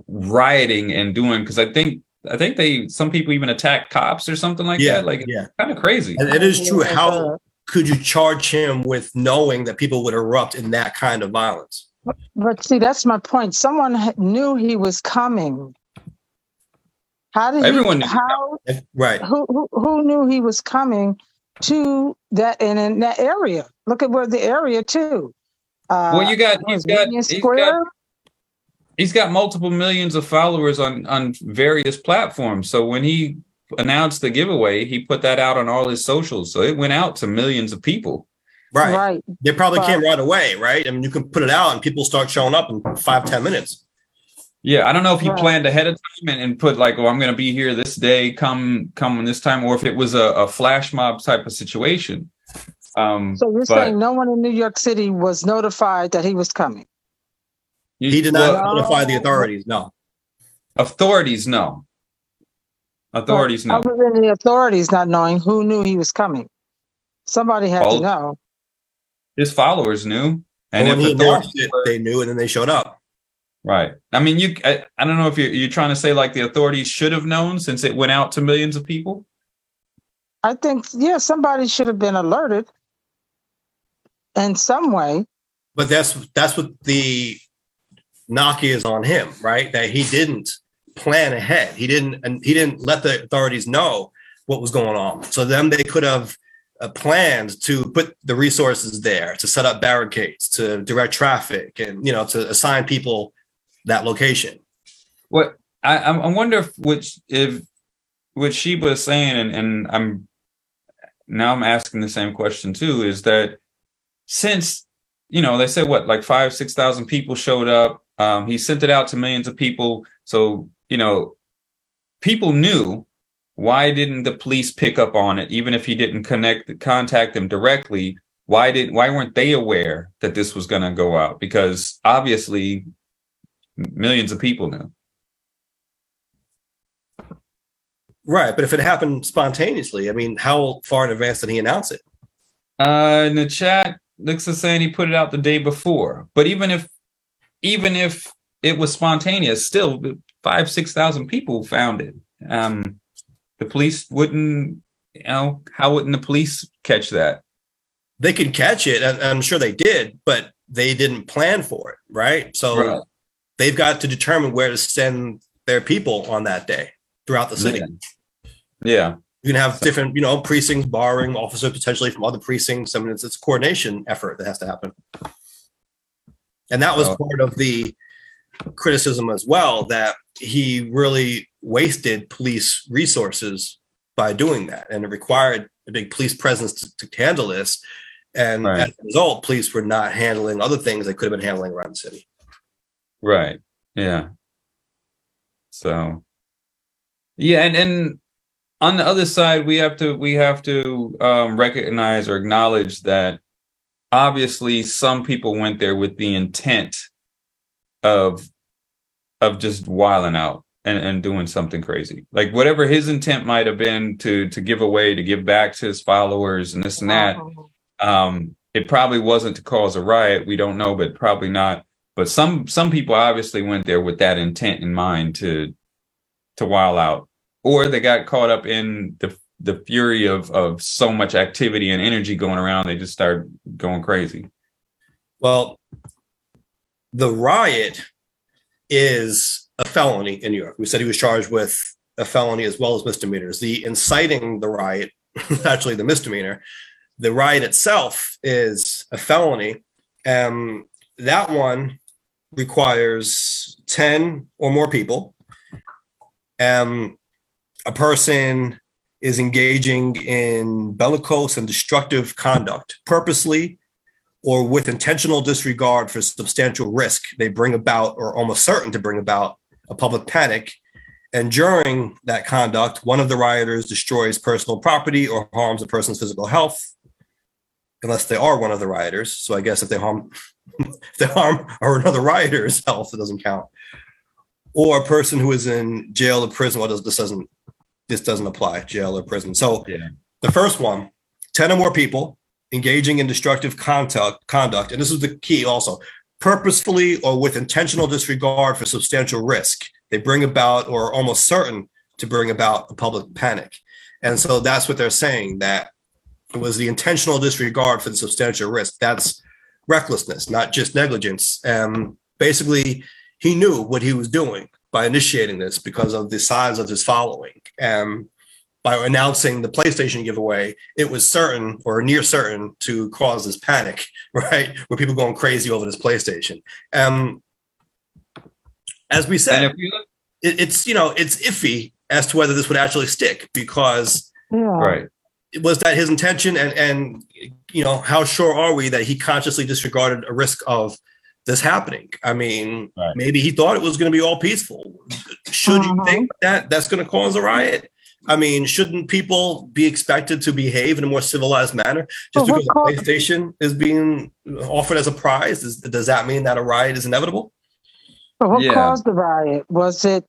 rioting and doing? Because I think I think they some people even attack cops or something like yeah, that. Like yeah. kind of crazy. And it is true. How could you charge him with knowing that people would erupt in that kind of violence? But see, that's my point. Someone knew he was coming. How did Everyone he, knew he how Right. who, who who knew he was coming to that and in that area? Look at where the area too. Uh, Well, you got he's got Union he's Square. got he's got multiple millions of followers on on various platforms. So when he announced the giveaway, he put that out on all his socials. So it went out to millions of people. Right. right. They probably But- came right away, right? I mean, you can put it out and people start showing up in five, ten minutes. Yeah, I don't know if he Right. planned ahead of time and, and put like, oh, I'm going to be here this day, come come on this time, or if it was a, a flash mob type of situation. Um, So you're but saying no one in New York City was notified that he was coming? you- He did not well, notify the authorities. No. authorities, no. Authorities, no. Other than the authorities not knowing who knew he was coming. Somebody had All- to know. His followers knew, and And when if he authorities announced it, were- they knew and then they showed up. Right. I mean, you. I, I don't know if you're you're trying to say like the authorities should have known since it went out to millions of people. I think, yeah, somebody should have been alerted in some way. But that's that's what the knock is on him, right? That he didn't plan ahead. He didn't and he didn't let the authorities know what was going on. So then they could have uh, planned to put the resources there to set up barricades, to direct traffic, and you know to assign people that location. What I I wonder if which if what Sheba is saying, and and I'm now I'm asking the same question too, is that since you know they said what like five six thousand people showed up, um, he sent it out to millions of people, so you know people knew. Why didn't the police pick up on it, even if he didn't connect contact them directly? Why did why weren't they aware that this was going to go out? Because obviously, millions of people knew. Right, but if it happened spontaneously, I mean, how far in advance did he announce it? Uh, in the chat, looks is saying he put it out the day before. But even if, even if it was spontaneous, still five six thousand people found it. Um, the police wouldn't, you know, how wouldn't the police catch that? They could catch it, I'm sure they did, but they didn't plan for it, right? So Right. They've got to determine where to send their people on that day throughout the city. Yeah, You can have different, you know, precincts borrowing officers potentially from other precincts. I mean, it's, it's a coordination effort that has to happen. And that was Oh. part of the criticism as well that he really wasted police resources by doing that. And it required a big police presence to, to handle this. And Right. as a result, police were not handling other things they could have been handling around the city. Right. Yeah. So, yeah, and and on the other side, we have to we have to um, recognize or acknowledge that obviously some people went there with the intent of of just wiling out and, and doing something crazy. Like whatever his intent might have been to to give away, to give back to his followers and this and that. Um, it probably wasn't to cause a riot. We don't know, but probably not. But some some people obviously went there with that intent in mind to to while out, or they got caught up in the the fury of of so much activity and energy going around. They just start going crazy. Well, the riot is a felony in New York. We said he was charged with a felony as well as misdemeanors. The inciting the riot, actually the misdemeanor, the riot itself is a felony. Um, that one requires 10 or more people. Um, a person is engaging in bellicose and destructive conduct purposely or with intentional disregard for substantial risk they bring about or almost certain to bring about a public panic and during that conduct one of the rioters destroys personal property or harms a person's physical health unless they are one of the rioters so i guess if they harm if they harm or another rioter's health it doesn't count or a person who is in jail or prison well this doesn't this doesn't apply jail or prison so Yeah. the first one 10 or more people engaging in destructive conduct, conduct, and this is the key also, purposefully or with intentional disregard for substantial risk, they bring about or are almost certain to bring about a public panic. And so that's what they're saying that it was the intentional disregard for the substantial risk. That's recklessness, not just negligence. Um, basically, he knew what he was doing by initiating this because of the size of his following. Um, by announcing the PlayStation giveaway, it was certain or near certain to cause this panic, right? Where people going crazy over this PlayStation. Um, as we said, you it, it's you know it's iffy as to whether this would actually stick because Yeah. right, was that his intention and and you know how sure are we that he consciously disregarded a risk of this happening i mean Right. maybe he thought it was going to be all peaceful should you Mhm. think that that's going to cause a riot i mean shouldn't people be expected to behave in a more civilized manner just Well, because a caused- playstation is being offered as a prize is, does that mean that a riot is inevitable But what Yeah. caused the riot? Was it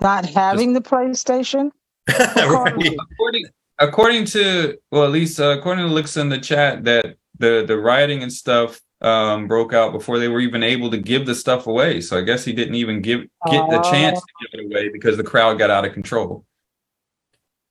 not having the PlayStation? Right. according according to well at least uh, according to looks in the chat that the the rioting and stuff um broke out before they were even able to give the stuff away. So i guess he didn't even give get the chance to give it away because the crowd got out of control. Oh,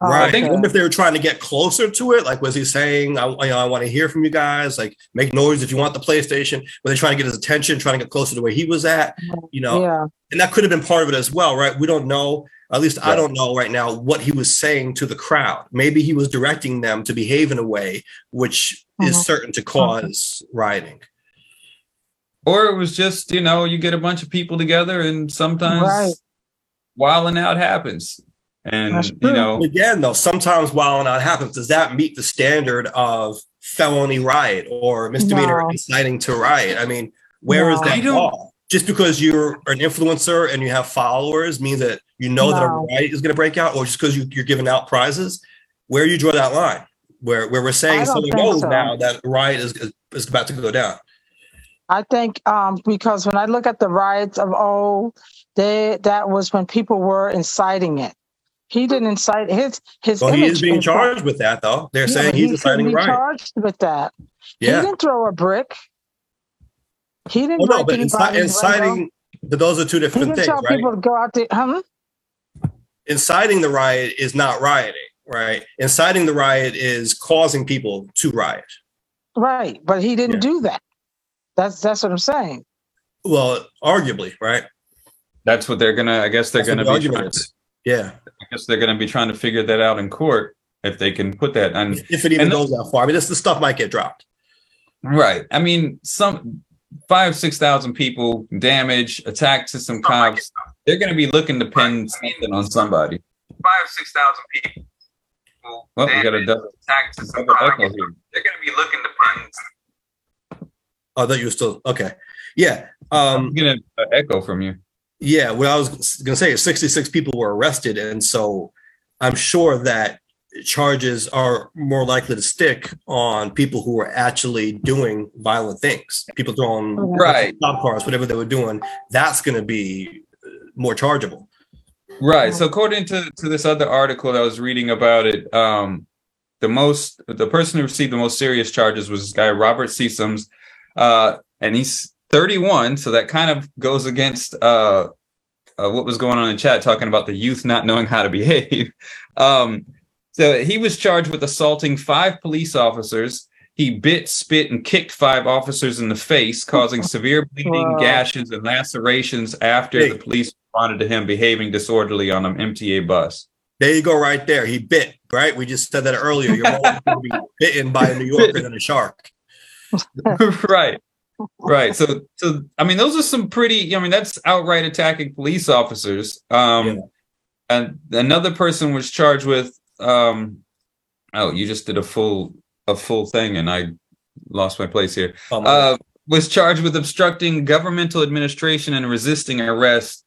Right. I think- wonder if they were trying to get closer to it. Like, was he saying, I, you know, I want to hear from you guys? Like, make noise if you want the PlayStation. Were they trying to get his attention, trying to get closer to where he was at? You know, Yeah. and that could have been part of it as well, right? We don't know. At least I don't know right now what he was saying to the crowd. Maybe he was directing them to behave in a way which is Mhm. certain to cause rioting. or it was just you know you get a bunch of people together and sometimes Right. wilding out happens and you know Again, though, sometimes while not happens, does that meet the standard of felony riot or misdemeanor No. inciting to riot? I mean, where is No. that law? Just because you're an influencer and you have followers means that you know that a riot is going to break out, or just because you, you're giving out prizes? Where you draw that line? Where where we're saying don't someone think knows so. now that riot is, is is about to go down. I think um, because when I look at the riots of old, they that was when people were inciting it. He didn't incite his his. Well, he is being charged with that, though. They're Yeah, saying but he's he inciting a shouldn't be riot. charged with that. Yeah. He didn't throw a brick. He didn't Well, no, but inci- anybody's window. inciting, but those are two He different didn't things, tell right? people to go out there. Huh? inciting the riot is not rioting, right? Inciting the riot is causing people to riot. Right, but he didn't Yeah. do that. That's that's what I'm saying. Well, arguably, right? that's what they're gonna i guess they're That's gonna the be trying argument. Yeah, i guess they're gonna be trying to figure that out in court if they can put that and if it even And- goes that far. I mean, this the stuff might get dropped. Right. I mean, some five, six thousand people damage, attack to some cops. They're going to be looking to pin something on somebody. Five, six thousand people. Well, we got a double attack to some cops. They're going to be looking to pin. Oh, that you were still okay. Yeah, um, I'm getting an echo from you. Yeah. What I was going to say is 66 people were arrested, and so I'm sure that charges are more likely to stick on people who are actually doing violent things. People throwing Right. stop cars, whatever they were doing. That's going to be uh, more chargeable. Right. So according to, to this other article that I was reading about it, um, the most the person who received the most serious charges was this guy Robert Seasons, uh, and he's 31. So that kind of goes against uh, uh, what was going on in chat, talking about the youth not knowing how to behave. um, so he was charged with assaulting five police officers. He bit, spit, and kicked five officers in the face, causing severe bleeding, wow. gashes, and lacerations after hey. the police responded to him behaving disorderly on an MTA bus. There you go, right there. He bit, right? We just said that earlier. You're more to be bitten by a New Yorker than a shark. right. Right. So so I mean those are some pretty I mean that's outright attacking police officers. Um yeah. and another person was charged with um oh you just did a full a full thing and I lost my place here. Oh, uh was charged with obstructing governmental administration and resisting arrest.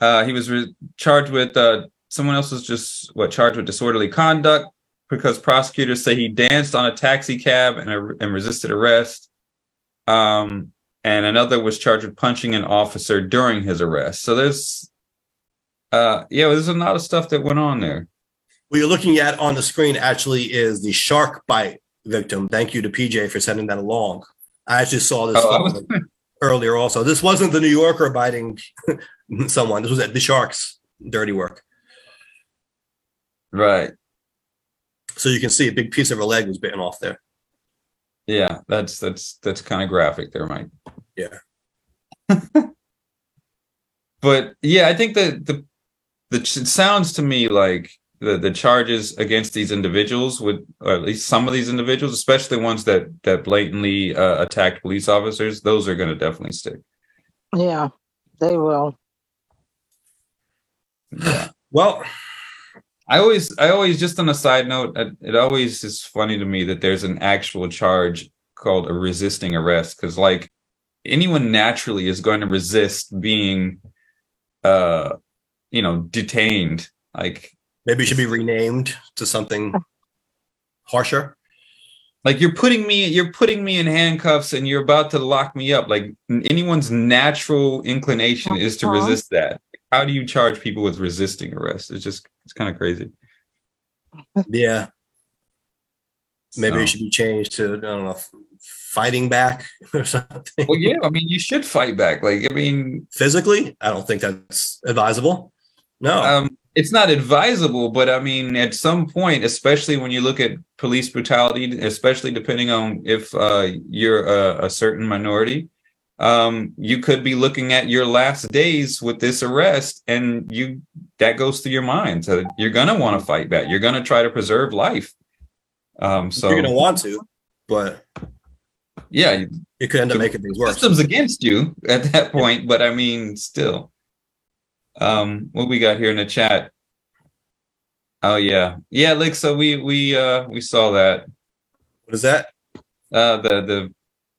Uh he was re- charged with uh someone else was just what charged with disorderly conduct because prosecutors say he danced on a taxi cab and, and resisted arrest. Um, and another was charged with punching an officer during his arrest. So there's, uh, yeah, there's a lot of stuff that went on there. What you're looking at on the screen actually is the shark bite victim. Thank you to PJ for sending that along. I actually saw this oh, was... earlier also. This wasn't the New Yorker biting someone. This was at the Sharks' dirty work. Right. So you can see a big piece of her leg was bitten off there. Yeah, that's that's that's kind of graphic there, Mike. Yeah. but yeah, I think that the the it sounds to me like the the charges against these individuals would or at least some of these individuals, especially ones that that blatantly uh, attacked police officers, those are going to definitely stick. Yeah, they will. Yeah. Well, I always, I always, just on a side note, it always is funny to me that there's an actual charge called a resisting arrest because, like, anyone naturally is going to resist being, uh, you know, detained. Like, maybe it should be renamed to something harsher. Like you're putting me, you're putting me in handcuffs, and you're about to lock me up. Like anyone's natural inclination is to uh-huh. resist that how do you charge people with resisting arrest? It's just it's kind of crazy. Yeah. Maybe so. it should be changed to I don't know fighting back or something. Well, yeah, I mean you should fight back. Like I mean physically, I don't think that's advisable. No. Um it's not advisable, but I mean, at some point, especially when you look at police brutality, especially depending on if uh, you're a, a certain minority, um, you could be looking at your last days with this arrest and you that goes through your mind so you're gonna want to fight back. You're gonna try to preserve life. Um so you're gonna want to but yeah it could end up making things worse. systems against you at that point but i mean still. Um what we got here in the chat? Oh yeah. Yeah like so we we uh we saw that. What is that? Uh the the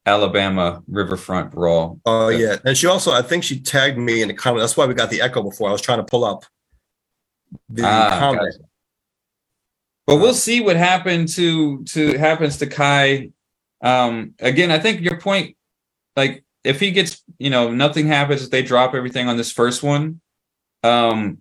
Alabama Riverfront Brawl. Oh yeah, and she also, I think she tagged me in the comment. That's why we got the echo before. I was trying to pull up the ah, comment. Gotcha. But we'll see what happened to to happens to Kai. Um, again, I think your point, like if he gets, you know, nothing happens if they drop everything on this first one. Um,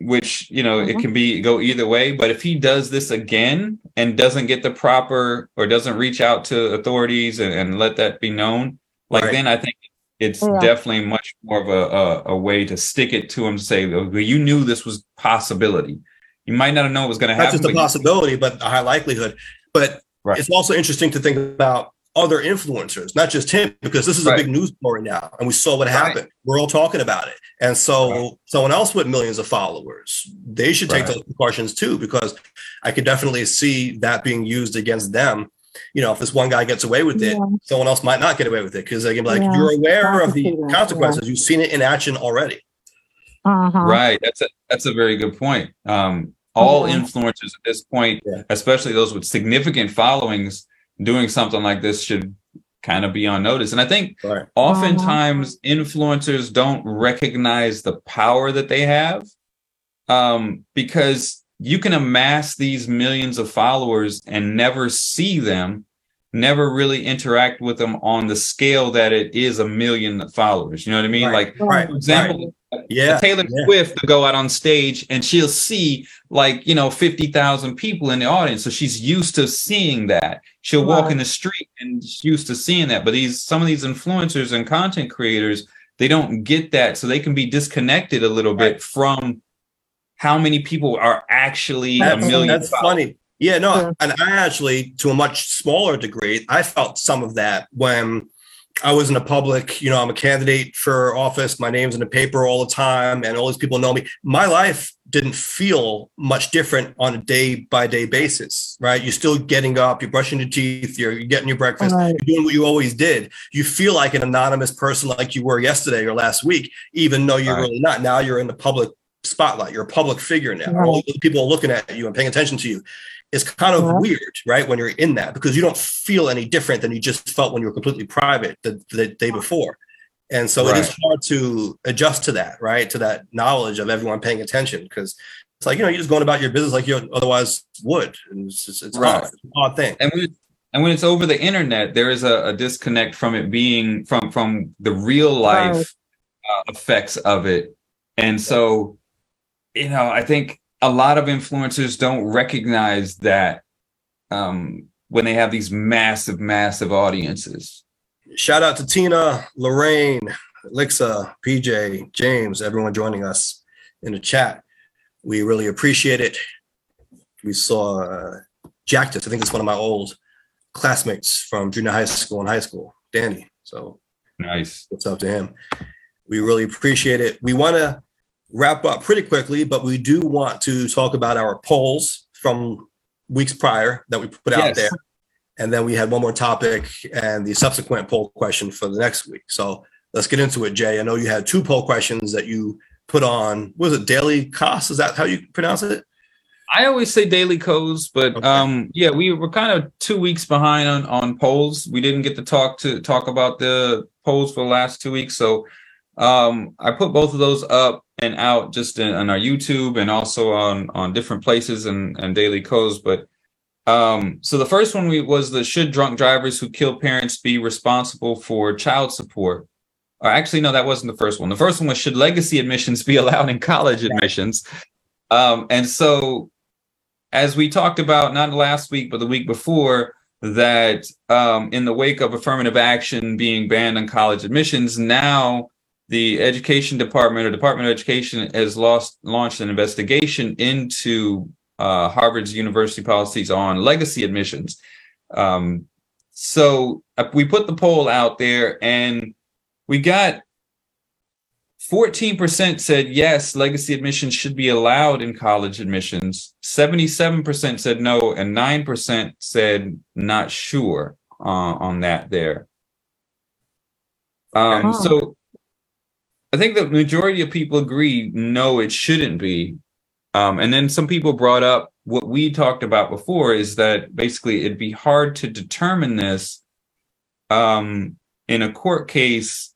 which you know mm-hmm. it can be go either way but if he does this again and doesn't get the proper or doesn't reach out to authorities and, and let that be known like right. then i think it's yeah. definitely much more of a, a, a way to stick it to him to say well, you knew this was possibility you might not have known it was going to happen not just a possibility but a high likelihood but right. it's also interesting to think about other influencers, not just him, because this is right. a big news story now, and we saw what happened. Right. We're all talking about it, and so right. someone else with millions of followers, they should take those precautions too, because I could definitely see that being used against them. You know, if this one guy gets away with it, yeah. someone else might not get away with it because they can be like, yeah. "You're aware of the consequences. Yeah. You've seen it in action already." Uh-huh. Right. That's a that's a very good point. Um, all influencers at this point, especially those with significant followings doing something like this should kind of be on notice. And I think right. oftentimes influencers don't recognize the power that they have um, because you can amass these millions of followers and never see them, never really interact with them on the scale that it is a million followers. You know what I mean? Right. Like, right. for example, yeah, Taylor yeah. Swift to go out on stage and she'll see like you know fifty thousand people in the audience, so she's used to seeing that. She'll walk in the street and she's used to seeing that. But these some of these influencers and content creators, they don't get that, so they can be disconnected a little bit from how many people are actually a million. that's funny. Yeah, no, Yeah. and I actually, to a much smaller degree, I felt some of that when I was in the public. You know, I'm a candidate for office. My name's in the paper all the time, and all these people know me. My life didn't feel much different on a day by day basis, right? You're still getting up, you're brushing your teeth, you're, you're getting your breakfast, Right. you're doing what you always did. You feel like an anonymous person, like you were yesterday or last week, even though you're Right. really not. Now you're in the public spotlight. You're a public figure now. Right. All the people are looking at you and paying attention to you. It's kind of Yeah. weird, right? When you're in that because you don't feel any different than you just felt when you were completely private the, the day before. And so it is hard to adjust to that, right? To that knowledge of everyone paying attention because it's like, you know, you're just going about your business like you otherwise would. And it's, just, it's Right. hard. It's an odd thing. and when and when it's over the internet, there is a, a disconnect from it being from from the real life Right. uh, effects of it, and so you know I think a lot of influencers don't recognize that um, when they have these massive, massive audiences. Shout out to Tina, Lorraine, Lixa, PJ, James, everyone joining us in the chat. We really appreciate it. We saw uh, Jactus. I think it's one of my old classmates from junior high school and high school, Danny. So Nice. what's up to him? We really appreciate it. We want to wrap up pretty quickly, but we do want to talk about our polls from weeks prior that we put out Yes. there. And then we had one more topic and the subsequent poll question for the next week. So let's get into it, Jay. I know you had two poll questions that you put on. Was it Daily Kos? Is that how you pronounce it? I always say Daily Kos, but Okay. um, yeah, we were kind of two weeks behind on on polls. We didn't get to talk to talk about the polls for the last two weeks, so um, I put both of those up and out just in, on our YouTube and also on on different places and and Daily Kos. But um, so the first one we was the should drunk drivers who kill parents be responsible for child support? Or actually, no, that wasn't the first one. The first one was should legacy admissions be allowed in college admissions? Um, and so as we talked about not last week but the week before that um, in the wake of affirmative action being banned on college admissions now the education department or department of education has lost launched an investigation into uh, harvard's university policies on legacy admissions um, so uh, we put the poll out there and we got 14% said yes, legacy admissions should be allowed in college admissions. 77% said no, and 9% said not sure uh, on that there. Um, Wow. So I think the majority of people agree no, it shouldn't be. Um, and then some people brought up what we talked about before is that basically it'd be hard to determine this um, in a court case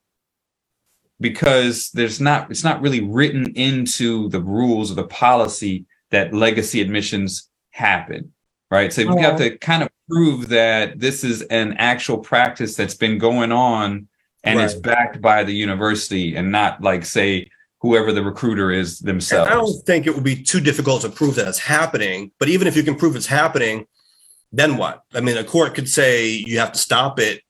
because there's not it's not really written into the rules or the policy that legacy admissions happen right so we have to kind of prove that this is an actual practice that's been going on and it's backed by the university and not like say whoever the recruiter is And themselves I don't think it would be too difficult to prove that it's happening. But even if you can prove it's happening, then what? I mean, a court could say you have to stop it,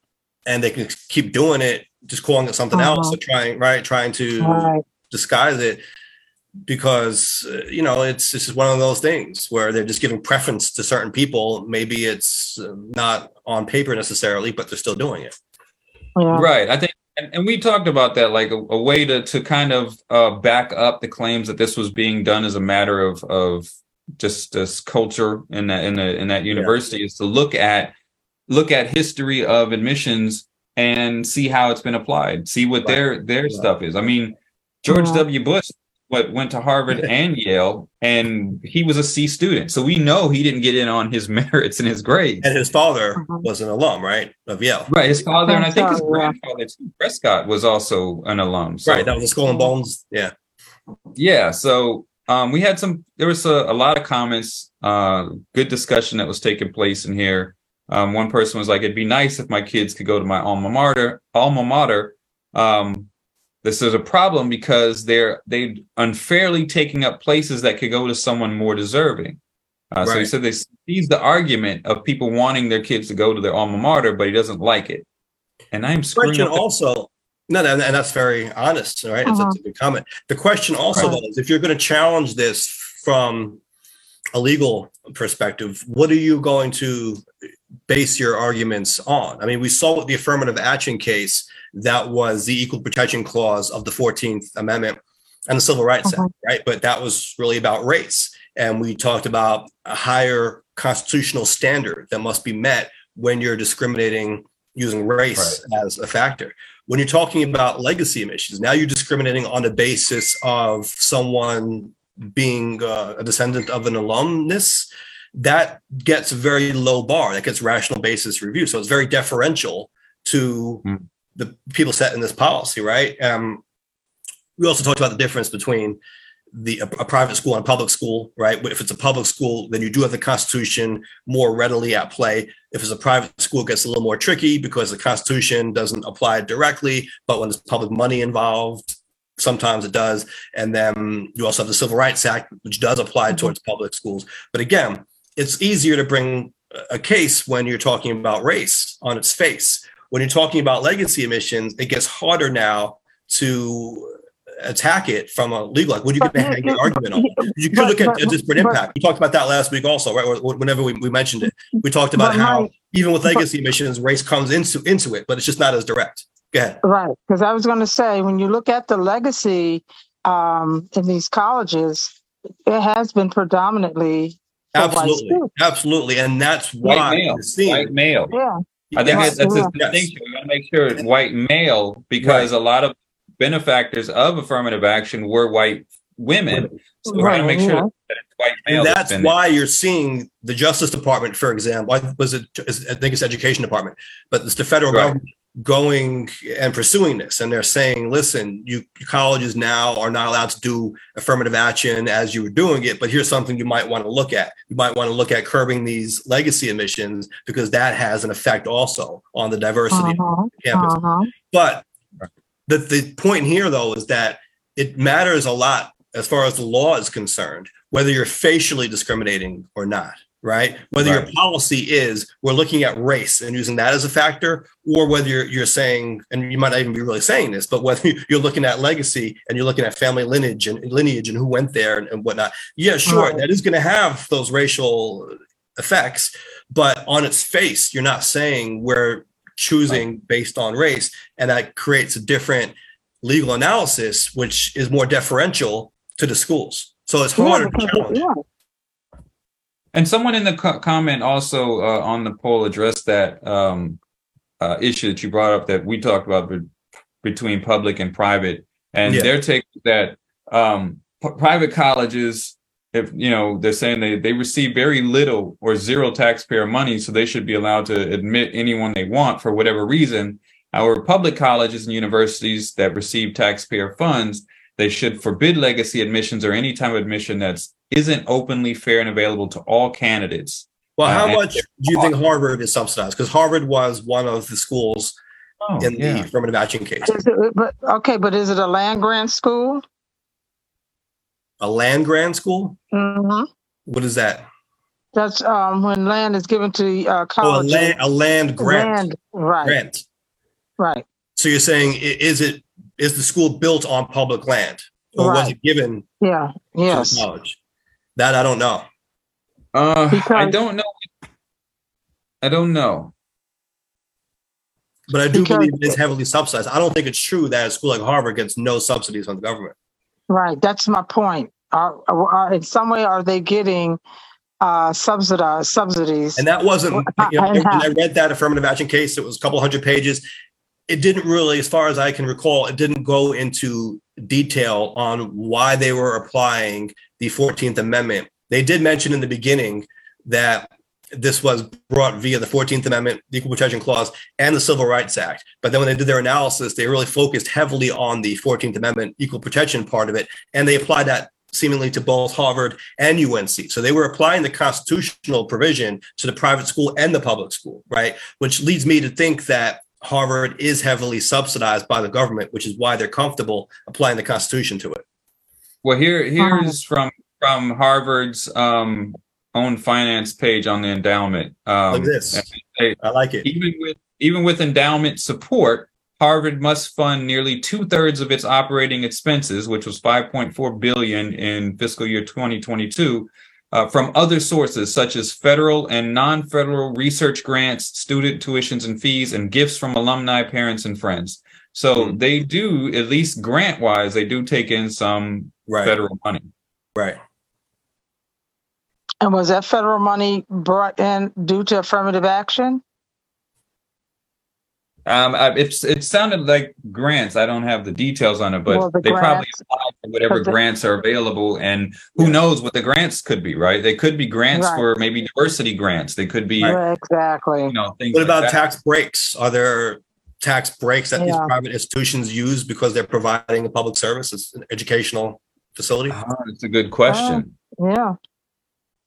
and they can keep doing it, just calling it something else, Uh-huh. or trying right, trying to Right. disguise it, because uh, you know it's this is one of those things where they're just giving preference to certain people. Maybe it's uh, not on paper necessarily, but they're still doing it. Yeah. Right. I think, and, and we talked about that, like a, a way to to kind of uh, back up the claims that this was being done as a matter of of just this culture in that in the in that university is to look at look at history of admissions and see how it's been applied, see what Right. their their Right. stuff is. I mean, George Yeah. W. Bush what went to Harvard and Yale, and he was a C student, so we know he didn't get in on his merits and his grades. And his father Uh-huh. was an alum, right, of Yale. Right, his father and I think his grandfather too. Prescott was also an alum. So, Right, that was a Skull and Bones. Yeah, yeah. So um, we had some. There was a, a lot of comments. Uh, good discussion that was taking place in here. Um, one person was like, "It'd be nice if my kids could go to my alma mater." Alma mater. Um, this is a problem because they're they unfairly taking up places that could go to someone more deserving. Uh, right. So he said they sees the argument of people wanting their kids to go to their alma mater, but he doesn't like it. And I'm question also. No, and that's very honest, right? Uh-huh. It's, a good comment. The question also right. though is if you're going to challenge this from a legal perspective, what are you going to base your arguments on? I mean, we saw with the affirmative action case that was the equal protection clause of the 14th Amendment and the Civil Rights uh-huh. Act, right? But that was really about race. And we talked about a higher constitutional standard that must be met when you're discriminating using race right. as a factor. When you're talking about legacy admissions, now you're discriminating on the basis of someone being uh, a descendant of an alumnus. That gets a very low bar. That gets rational basis review. So it's very deferential to mm the people set in this policy, right? Um, we also talked about the difference between the a, a, private school and a public school, right? If it's a public school, then you do have the Constitution more readily at play. If it's a private school, it gets a little more tricky because the Constitution doesn't apply directly, but when there's public money involved, sometimes it does. And then you also have the Civil Rights Act, which does apply mm-hmm. towards public schools. But again, it's easier to bring a case when you're talking about race on its face. When you're talking about legacy admissions, it gets harder now to attack it from a legal like what are you going to hang an argument on you could look at a disparate impact. We talked about that last week also right? Whenever we, we mentioned it. We talked about how even with legacy admissions race comes into into it but it's just not as direct. Go ahead. Right because i was going to say when you look at the legacy um, in these colleges it has been predominantly absolutely absolutely and that's why white male, white male. yeah I think yes, that's, a distinction. We got to make sure it's white male because right. a lot of benefactors of affirmative action were white women. So we got to make sure that it's white male. And that's why you're seeing the Justice Department, for example. Was it? I think it's Education Department, but it's the federal right. government going and pursuing this. And they're saying listen you colleges now are not allowed to do affirmative action as you were doing it but here's something you might want to look at. You might want to look at curbing these legacy admissions because that has an effect also on the diversity uh-huh, the campus. Uh-huh. but the, the point here though is that it matters a lot as far as the law is concerned whether you're facially discriminating or not right? Whether right. your policy is we're looking at race and using that as a factor, or whether you're, you're saying, and you might not even be really saying this, but whether you're looking at legacy and you're looking at family lineage and lineage and who went there and, and whatnot. Yeah, sure, right. that is going to have those racial effects, but on its face, you're not saying we're choosing right. based on race, and that creates a different legal analysis, which is more deferential to the schools. So it's harder yeah, to challenge. Yeah and someone in the co- comment also uh, on the poll addressed that um, uh, issue that you brought up that we talked about be- between public and private, and yeah. their take that um, p- private colleges, if you know, they're saying they they receive very little or zero taxpayer money, so they should be allowed to admit anyone they want for whatever reason. Our public colleges and universities that receive taxpayer funds, they should forbid legacy admissions or any type of admission that's isn't openly fair and available to all candidates. Well, how uh, much do you think Harvard is subsidized? Because Harvard was one of the schools oh, in yeah. the affirmative action case. It, but okay, but is it a land grant school? A land grant school? Mm-hmm. What is that? That's um, when land is given to uh, college. Oh, a land, a land grant. Land, right. Grant. Right. So you're saying is it is the school built on public land, or right. was it given? Yeah. Yes. College. That I don't know. Uh, because- I don't know. I don't know. But I do because- believe it is heavily subsidized. I don't think it's true that a school like Harvard gets no subsidies from the government. Right. That's my point. Are, are in some way are they getting uh, subsidized subsidies? And that wasn't. You know, when I read that affirmative action case, it was a couple hundred pages. It didn't really, as far as I can recall, it didn't go into detail on why they were applying the 14th Amendment. They did mention in the beginning that this was brought via the 14th Amendment, the Equal Protection Clause, and the Civil Rights Act. But then when they did their analysis, they really focused heavily on the 14th Amendment equal protection part of it. And they applied that seemingly to both Harvard and UNC. So they were applying the constitutional provision to the private school and the public school, right? Which leads me to think that Harvard is heavily subsidized by the government, which is why they're comfortable applying the Constitution to it. Well, here here's from from Harvard's um, own finance page on the endowment. Um, Like this. I like it. even with even with endowment support, Harvard must fund nearly two thirds of its operating expenses, which was 5.4 billion in fiscal year 2022, uh, from other sources such as federal and non-federal research grants, student tuitions and fees, and gifts from alumni, parents, and friends. So Hmm. they do, at least grant-wise, they do take in some Right. federal money. Right. And was that federal money brought in due to affirmative action? Um, I, it's it sounded like grants. I don't have the details on it, but Well, the they probably apply for whatever the- grants are available, and who knows what the grants could be, right? They could be grants Right. for maybe diversity grants. They could be, Yeah, exactly. you know, things. What like about that. tax breaks? Are there tax breaks that these private institutions use because they're providing a public service, it's an educational facility? Ah, That's a good question. Yeah.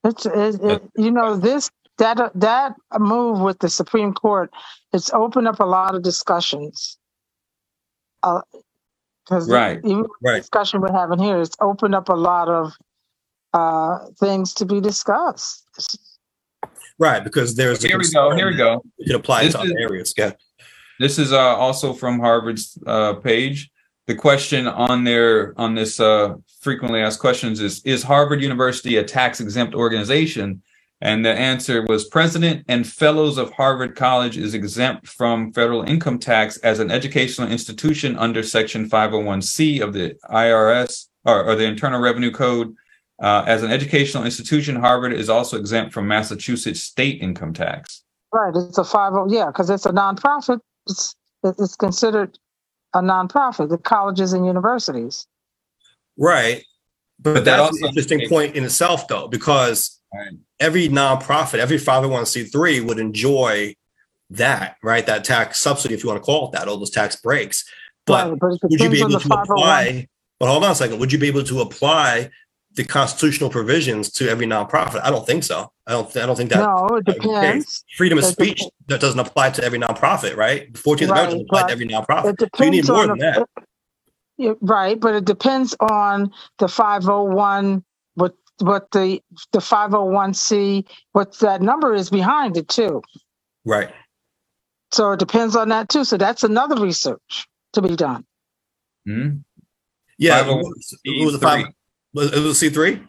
It's, it, it, you know, this, that, that move with the Supreme Court, it's opened up a lot of discussions. Uh, cause Right. even the Right. discussion we're having here, it's opened up a lot of, uh, things to be discussed. Right, because there's a Here we go. Here we go. You can apply it This to other is- areas. Yeah. This is uh, also from Harvard's uh, page. The question on their on this uh, frequently asked questions is: Is Harvard University a tax exempt organization? And the answer was: President and fellows of Harvard College is exempt from federal income tax as an educational institution under Section 501c of the IRS or, or the Internal Revenue Code. Uh, as an educational institution, Harvard is also exempt from Massachusetts state income tax. Right. It's a five oh, yeah, cause it's a nonprofit. It's, it's considered a nonprofit, the colleges and universities. Right. But, But that that's also- an interesting point in itself, though, because Right. every nonprofit, every 501c3 would enjoy that, right? That tax subsidy, if you want to call it that, all those tax breaks. But Right, but would you be able to apply? Oh but hold on a second. Would you be able to apply the constitutional provisions to every nonprofit? I don't think so. I don't. I don't think that No, it that would be the case. depends. freedom of It speech depends. that doesn't apply to every nonprofit, right? Fourteenth Right, Amendment doesn't apply but to every nonprofit. It So you need depends more on than the, that. Yeah, right, but it depends on the five oh one, what what the the five oh one C, what that number is behind it too. Right. So it depends on that too. So that's another research to be done. Hmm? Yeah. 501c3. It was a five. Was it was C three?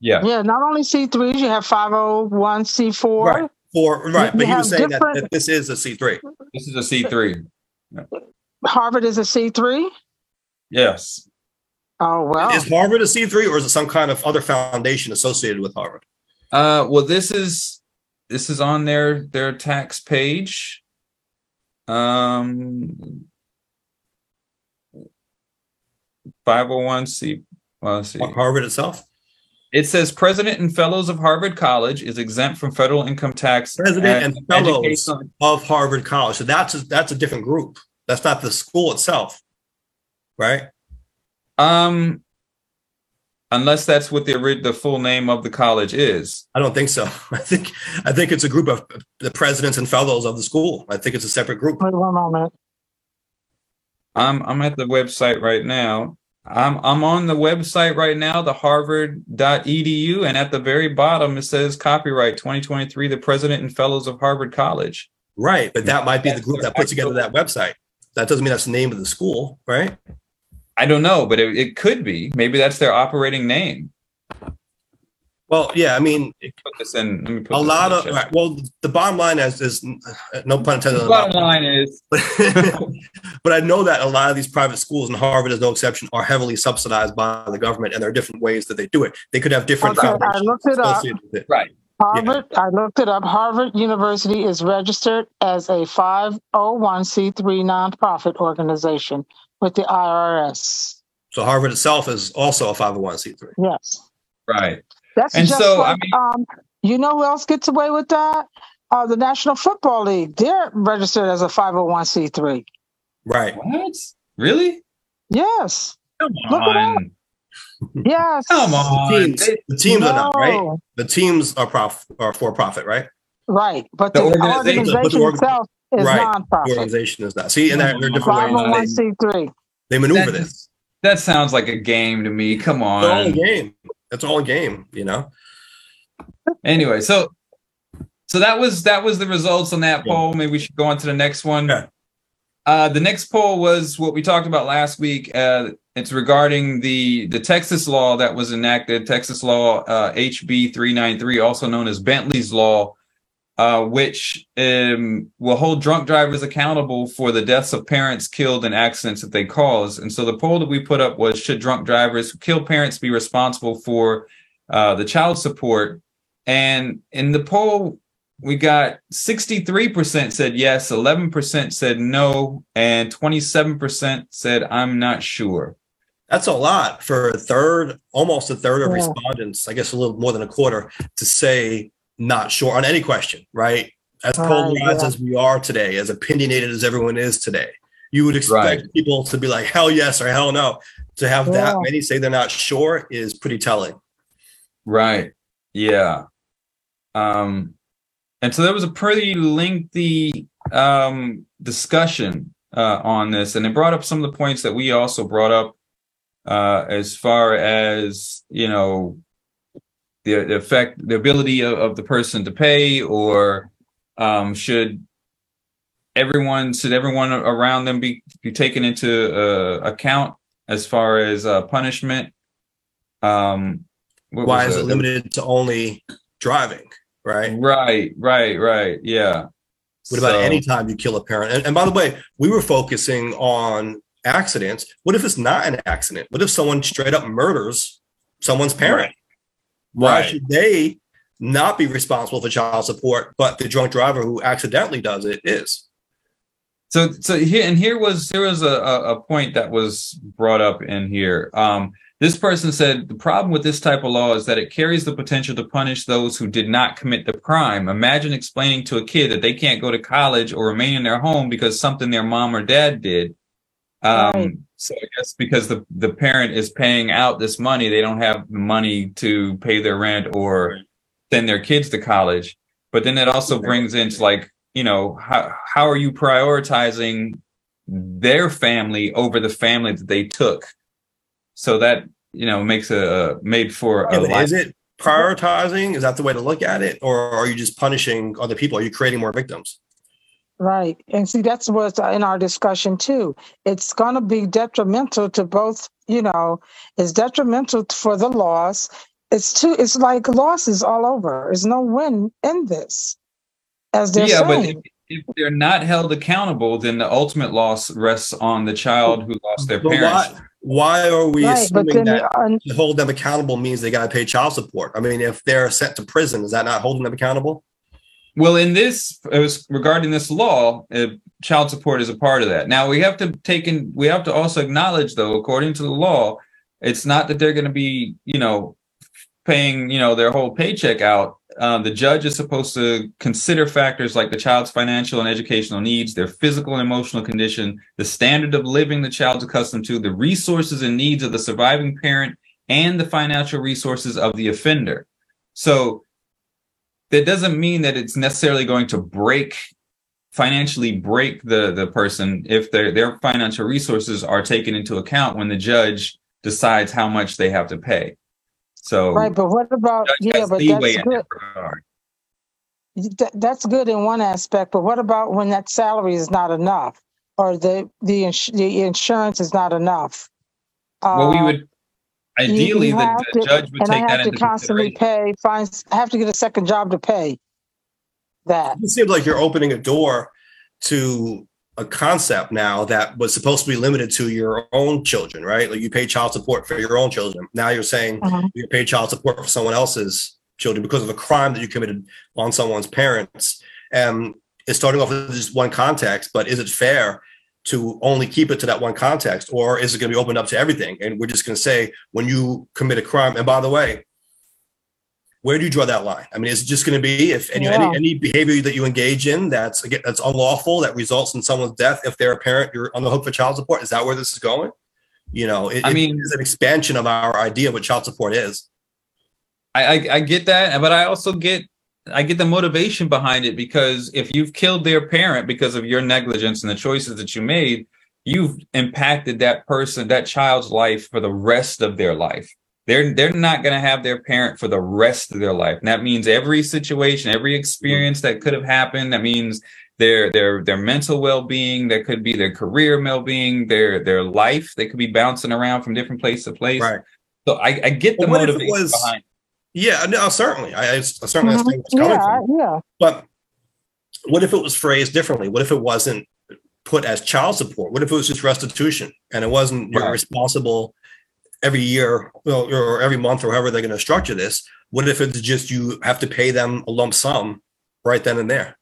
Yeah. Yeah, not only C threes, you have five oh one C four. Right. For right, You but he was saying that, that this is a C three. This is a C three. Harvard is a C three. Yes. Oh well, Is Harvard a C three, or is it some kind of other foundation associated with Harvard? Uh, well, this is this is on their their tax page. Um, five hundred one c. Well, let's see. Harvard itself, It says president and fellows of Harvard College is exempt from federal income tax. president and fellows educational- of Harvard College. So that's a, that's a different group. That's not the school itself, right? Um, unless that's what the the full name of the college is. I don't think so. I think I think it's a group of the presidents and fellows of the school. I think it's a separate group. wait one moment. I'm I'm at the website right now. I'm I'm on the website right now, the harvard.edu, and at the very bottom it says copyright 2023, the president and fellows of Harvard College. Right, but that might be the group that put together that website. That doesn't mean that's the name of the school, right? I don't know, but it, it could be. Maybe that's their operating name. Well, yeah, I mean, Put this in. Let me put a this lot in of the chat. right, well, the bottom line is, is uh, no pun intended. The bottom bottom line is but I know that a lot of these private schools, and Harvard is no exception, are heavily subsidized by the government, and there are different ways that they do it. They could have different Okay, I looked it up. it. right. Harvard, I looked it up. Harvard University is registered as a 501c3 nonprofit organization with the IRS. So Harvard itself is also a 501c3. Yes. Right. That's And just so, I like, um, you know who else gets away with that? Uh, the National Football League. They're registered as a 501c3. Right. What? Really? Yes. Come Look on. Yes. Come The on. teams, the teams are not, right? The teams are prof are for profit, right? Right. But The the, organization- organization, but the org- itself It's Right. The organization is not. See, and there there are different Five ways oh one they, they maneuver That- this. That sounds like a game to me. Come on. It's all a on. game. It's all a game, you know? Anyway, so so that was that was the results on that Yeah. poll. Maybe we should go on to the next one. Yeah. Uh, the next poll was what we talked about last week. Uh, it's regarding the the Texas law that was enacted, Texas law uh, HB three nine three, also known as Bentley's law, uh, which um, will hold drunk drivers accountable for the deaths of parents killed in accidents that they cause. And so the poll that we put up was: Should drunk drivers who kill parents be responsible for uh, the child support? And in the poll, we got 63% said yes, 11% said no, and 27% said I'm not sure. That's a lot for a third, almost a third of Yeah. respondents, I guess a little more than a quarter, to say not sure on any question, right? As Right, polarized yeah. as we are today, as opinionated as everyone is today, you would expect Right. people to be like, hell yes or hell no. To have that many say they're not sure is pretty telling. Right. Yeah. Um, and so there was a pretty lengthy um, discussion uh, on this, and it brought up some of the points that we also brought up uh, as far as you know the, the effect, the ability of, of the person to pay, or um, should everyone should everyone around them be be taken into uh, account as far as uh, punishment? Um, Why is it limited to only driving, right? Right, right, right. Yeah. What about So- any time you kill a parent? And, and by the way, we were focusing on accidents. What if it's not an accident? What if someone straight up murders someone's parent? Why Right. should they not be responsible for child support, but the drunk driver who accidentally does it is? So so here and here was there was a, a, a point that was brought up in here. Um this person said the problem with this type of law is that it carries the potential to punish those who did not commit the crime. Imagine explaining to a kid that they can't go to college or remain in their home because something their mom or dad did. Um Right. So I guess because the the parent is paying out this money, they don't have the money to pay their rent or send their kids to college. But then it also brings into like, you know, how how are you prioritizing their family over the family that they took? So that you know makes a made for Yeah, a life. is it prioritizing? Is that the way to look at it? Or are you just punishing other people? Are you creating more victims? Right. And see, that's what's in our discussion too. It's going to be detrimental to both, you know, it's detrimental for the loss. It's too, it's like losses all over. There's no win in this, as they're yeah, but if, if they're not held accountable, then the ultimate loss rests on the child who lost their But parents. why, why are we right. Assuming that uh, to hold them accountable means they got to pay child support? I mean, if they're sent to prison, is that not holding them accountable? Well, in this, regarding this law, uh, child support is a part of that. Now we have to take in, we have to also acknowledge, though, according to the law, it's not that they're going to be, you know, paying, you know, their whole paycheck out. Uh, the judge is supposed to consider factors like the child's financial and educational needs, their physical and emotional condition, the standard of living the child's accustomed to, the resources and needs of the surviving parent, and the financial resources of the offender. So that doesn't mean that it's necessarily going to break financially break the the person if their their financial resources are taken into account when the judge decides how much they have to pay. So right. But what about, yeah, but that's good. that that's good in one aspect. But what about when that salary is not enough or the, the, ins- the insurance is not enough? Well, we Uh, would you- ideally you the, have the to- judge would and I take that have to into constantly consideration. pay, find, I have to get a second job to pay that. It seems like you're opening a door to a concept now that was supposed to be limited to your own children, right? Like you pay child support for your own children. Now you're saying Mhm. you pay child support for someone else's children because of a crime that you committed on someone's parents. And it's starting off with just one context, but is it fair to only keep it to that one context, or is it going to be opened up to everything? And we're just going to say when you commit a crime, and by the way, where do you draw that line? I mean, is it just going to be if any, Yeah. any any behavior that you engage in that's again that's unlawful that results in someone's death if they're a parent, you're on the hook for child support? Is that where this is going? You know, it, I mean- it's an expansion of our idea of what child support is. I, I I get that, but I also get I get the motivation behind it because if you've killed their parent because of your negligence and the choices that you made, you've impacted that person, that child's life for the rest of their life. They're they're not going to have their parent for the rest of their life. And that means every situation, every experience that could have happened. That means their their their mental well-being. That could be their career well-being, their their life. They could be bouncing around from different place to place. Right. So I, I get the Well, what if it motivation was- behind. Yeah, no, certainly. I, I certainly Mhm. understand what's coming Yeah, from. yeah. But what if it was phrased differently? What if it wasn't put as child support? What if it was just restitution and it wasn't you're Right. responsible every year well, or every month or however they're going to structure this? What if it's just you have to pay them a lump sum right then and there?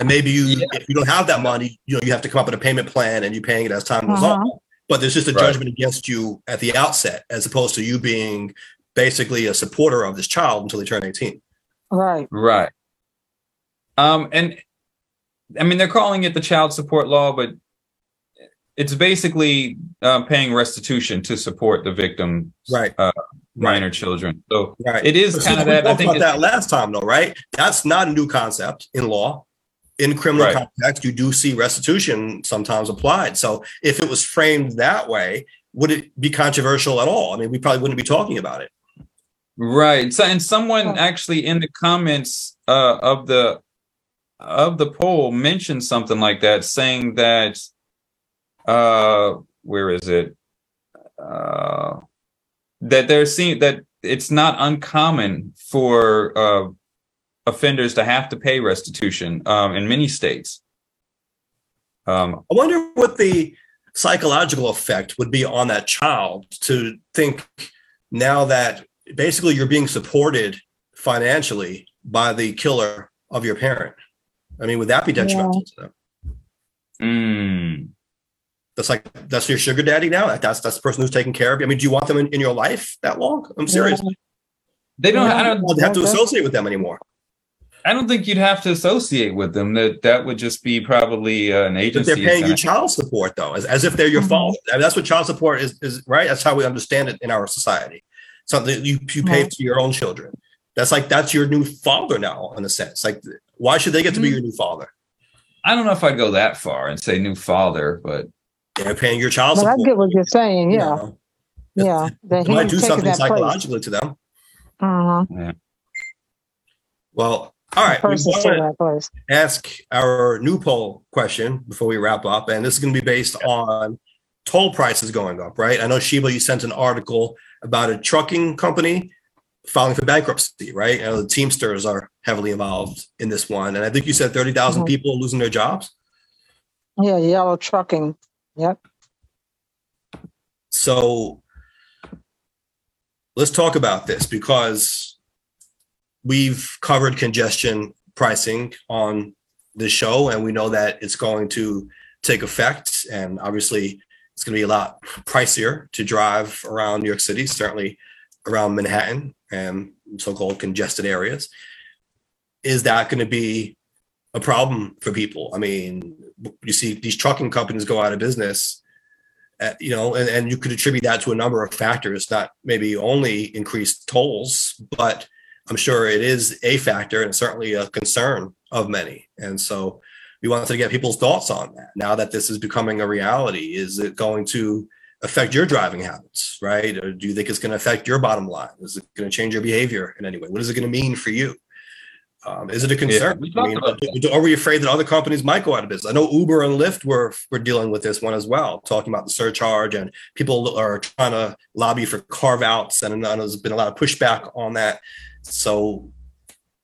And maybe you, Yeah. if you don't have that money, you know, you have to come up with a payment plan and you're paying it as time goes Uh-huh. on. But there's just a Right. judgment against you at the outset, as opposed to you being basically a supporter of this child until they turn 18. Right. Right. Um, and I mean, they're calling it the child support law, but it's basically uh, paying restitution to support the victim, Right. uh, minor children. So Right. it is But kind of that. I talked think about that last time, though, right? That's not a new concept in law. In criminal Right. context, you do see restitution sometimes applied. So if it was framed that way, would it be controversial at all? I mean, we probably wouldn't be talking about it. Right. So, and someone actually in the comments uh, of the of the poll mentioned something like that, saying that uh, where is it? Uh, that they're seeing that it's not uncommon for uh, offenders to have to pay restitution um, in many states. Um, I wonder what the psychological effect would be on that child to think now that basically you're being supported financially by the killer of your parent. I mean, would that be detrimental to them? mm, That's like that's your sugar daddy now. That's that's the person who's taking care of you. I mean, do you want them in, in your life that long? I'm serious. they don't. Yeah. I don't. You have to associate with them anymore. I don't think you'd have to associate with them. That that would just be probably uh, an But agency. they're paying you child support though, as, as if they're your Mhm. father. I mean, that's what child support is, is right. That's how we understand it in our society. Something you you pay Right. to your own children. That's like that's your new father now, in a sense. Like, why should they get to be Mhm. your new father? I don't know if I'd go that far and say new father, but They're paying your child But I get what you're saying. you Yeah. know. Yeah. That It might do something that place. psychologically to them. Uh-huh. Well, all right. we wanna- taking that place. ask our new poll question before we wrap up, and this is going to be based on toll prices going up, right? I know Sheba, you sent an article about a trucking company filing for bankruptcy, right? And the Teamsters are heavily involved in this one, and I think you said thirty Mhm. people are losing their jobs. Yeah. Yellow trucking. Yep. So let's talk about this because we've covered congestion pricing on this show, and we know that it's going to take effect. And obviously, it's going to be a lot pricier to drive around New York City, certainly around Manhattan and so called congested areas. Is that going to be a problem for people? I mean, you see these trucking companies go out of business uh, you know, and, and you could attribute that to a number of factors, not maybe only increased tolls, but I'm sure it is a factor and certainly a concern of many. And so we wanted to get people's thoughts on that. Now that this is becoming a reality, is it going to affect your driving habits, right? Or do you think it's going to affect your bottom line? Is it going to change your behavior in any way? What is it going to mean for you? Um, is it a concern? we I mean, about are we afraid that other companies might go out of business? I know Uber and Lyft were were dealing with this one as well, talking about the surcharge, and people are trying to lobby for carve outs, and there's been a lot of pushback on that. So,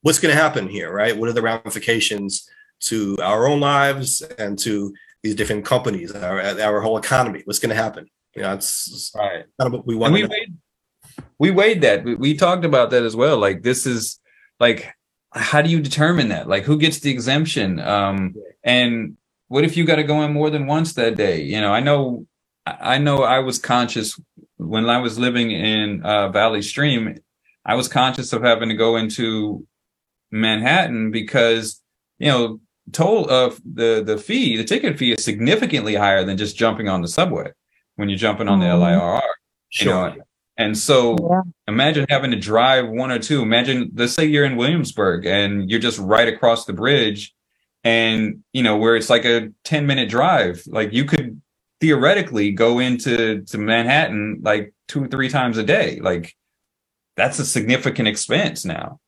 what's going to happen here, right? What are the ramifications to our own lives and to these different companies, our our whole economy? What's going to happen? You know, it's, right. kind of what we want. we weighed, we weighed that. We, we talked about that as well. Like this is like how do you determine that? Like who gets the exemption? Um and what if you got to go in more than once that day? You know, I know I I know I was conscious when I was living in uh, Valley Stream, I was conscious of having to go into Manhattan because, you know, toll of the the fee, the ticket fee is significantly higher than just jumping on the subway when you're jumping on the Mhm. LIRR. You Sure. know, And so Yeah. imagine having to drive one or two. Imagine, let's say you're in Williamsburg and you're just right across the bridge and, you know, where it's like a 10 minute drive. Like you could theoretically go into to Manhattan like two, or three times a day. Like that's a significant expense now.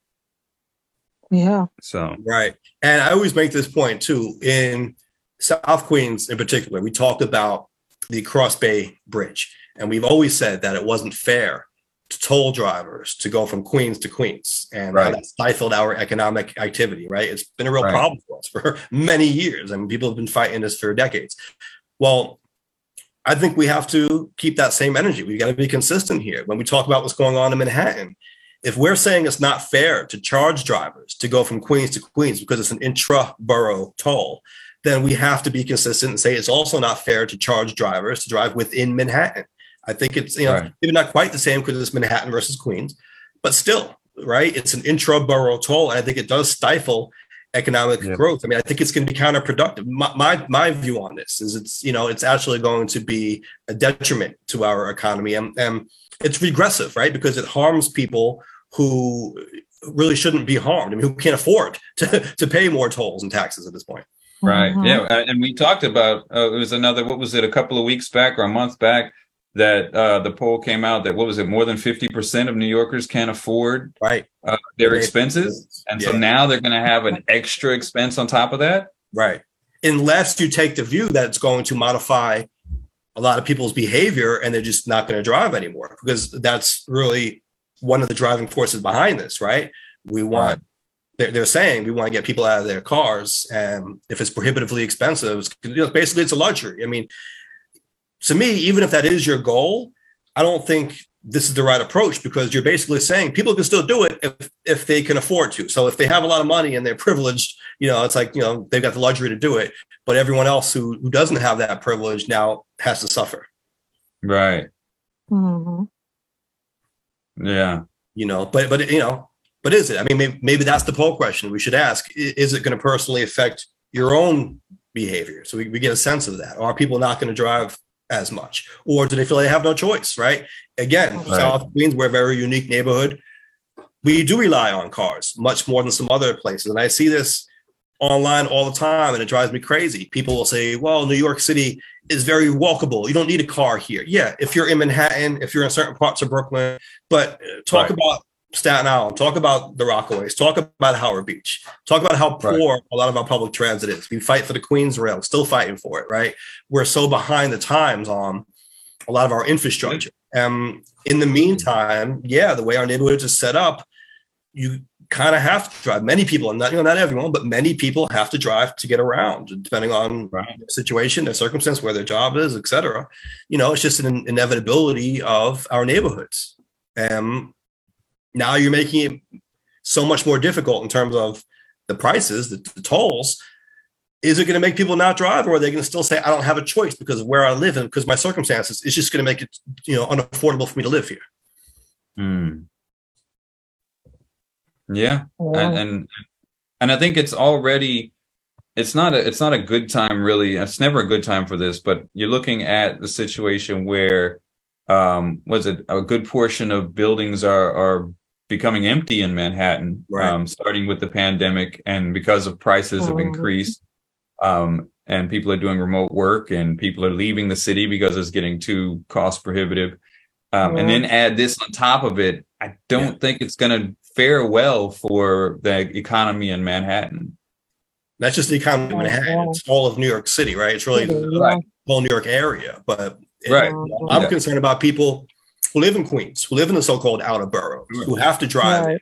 Yeah. So, Right. And I always make this point too. In South Queens, in particular, we talked about the Cross Bay Bridge, and we've always said that it wasn't fair to toll drivers to go from Queens to Queens, and Right. that stifled our economic activity. Right. It's been a real Right. problem for us for many years. I mean, people have been fighting this for decades. Well, I think we have to keep that same energy. We've got to be consistent here when we talk about what's going on in Manhattan if we're saying it's not fair to charge drivers to go from Queens to Queens because it's an intra borough toll, then we have to be consistent and say it's also not fair to charge drivers to drive within Manhattan. I think it's you know Right. maybe not quite the same because it's Manhattan versus Queens, but still, right? It's an intra borough toll, and I think it does stifle economic Yeah. growth. I mean, I think it's going to be counterproductive. My, my my view on this is it's you know it's actually going to be a detriment to our economy, and, and it's regressive, right? Because it harms people who really shouldn't be harmed. I mean, who can't afford to, to pay more tolls and taxes at this point. Right. Mhm. Yeah. And we talked about uh, it was another what was it a couple of weeks back or a month back that uh, the poll came out that what was it more than fifty percent of New Yorkers can't afford Right. uh, their They- expenses, and so now they're going to have an extra expense on top of that. Right. Unless you take the view that it's going to modify a lot of people's behavior and they're just not going to drive anymore because that's really one of the driving forces behind this, right? We want, they're, they're saying we want to get people out of their cars. And if it's prohibitively expensive, it's, you know, basically it's a luxury. I mean, to me, even if that is your goal, I don't think this is the right approach because you're basically saying people can still do it if, if they can afford to. So if they have a lot of money and they're privileged, you know, it's like, you know, they've got the luxury to do it. But everyone else who, who doesn't have that privilege now has to suffer, Right. Mhm. Yeah. you know, but, but, you know, but is it? I mean, maybe, maybe that's the poll question we should ask. Is it going to personally affect your own behavior? So we, we get a sense of that. Are people not going to drive as much? Or do they feel they have no choice, right? Again, Right. South Queens, we're a very unique neighborhood. We do rely on cars much more than some other places. And I see this online all the time and it drives me crazy. People will say, well, New York City is very walkable. You don't need a car here. Yeah, if you're in Manhattan, if you're in certain parts of Brooklyn, but uh, talk Right. about Staten Island, talk about the Rockaways, talk about Howard Beach, talk about how Right. poor a lot of our public transit is. We fight for the Queens Rail, still fighting for it, right? We're so behind the times on a lot of our infrastructure. Um, in the meantime, yeah, the way our neighborhoods are set up, you kind of have to drive. Many people, and not you know, not everyone, but many people have to drive to get around, depending on Right. their situation, their circumstance, where their job is, etc. You know, it's just an inevitability of our neighborhoods. And now you're making it so much more difficult in terms of the prices, the, the tolls. Is it going to make people not drive, or are they going to still say, "I don't have a choice because of where I live and because my circumstances"? It's just going to make it, you know, unaffordable for me to live here. Hmm. Yeah. Yeah. and and and I think it's already it's not a it's not a good time really. It's never a good time for this, but you're looking at the situation where um was it a good portion of buildings are are becoming empty in Manhattan, Right. um, starting with the pandemic and because of prices have Mhm. increased. Um, and people are doing remote work and people are leaving the city because it's getting too cost prohibitive. Um, and then add this on top of it. I don't think it's going to fare well for the economy in Manhattan. That's just the economy of oh, Manhattan. It's all of New York City, right? It's really the Right. whole New York area. But it- Right. I'm Yeah. concerned about people who live in Queens, who live in the so-called outer boroughs, Right. who have to drive. Right.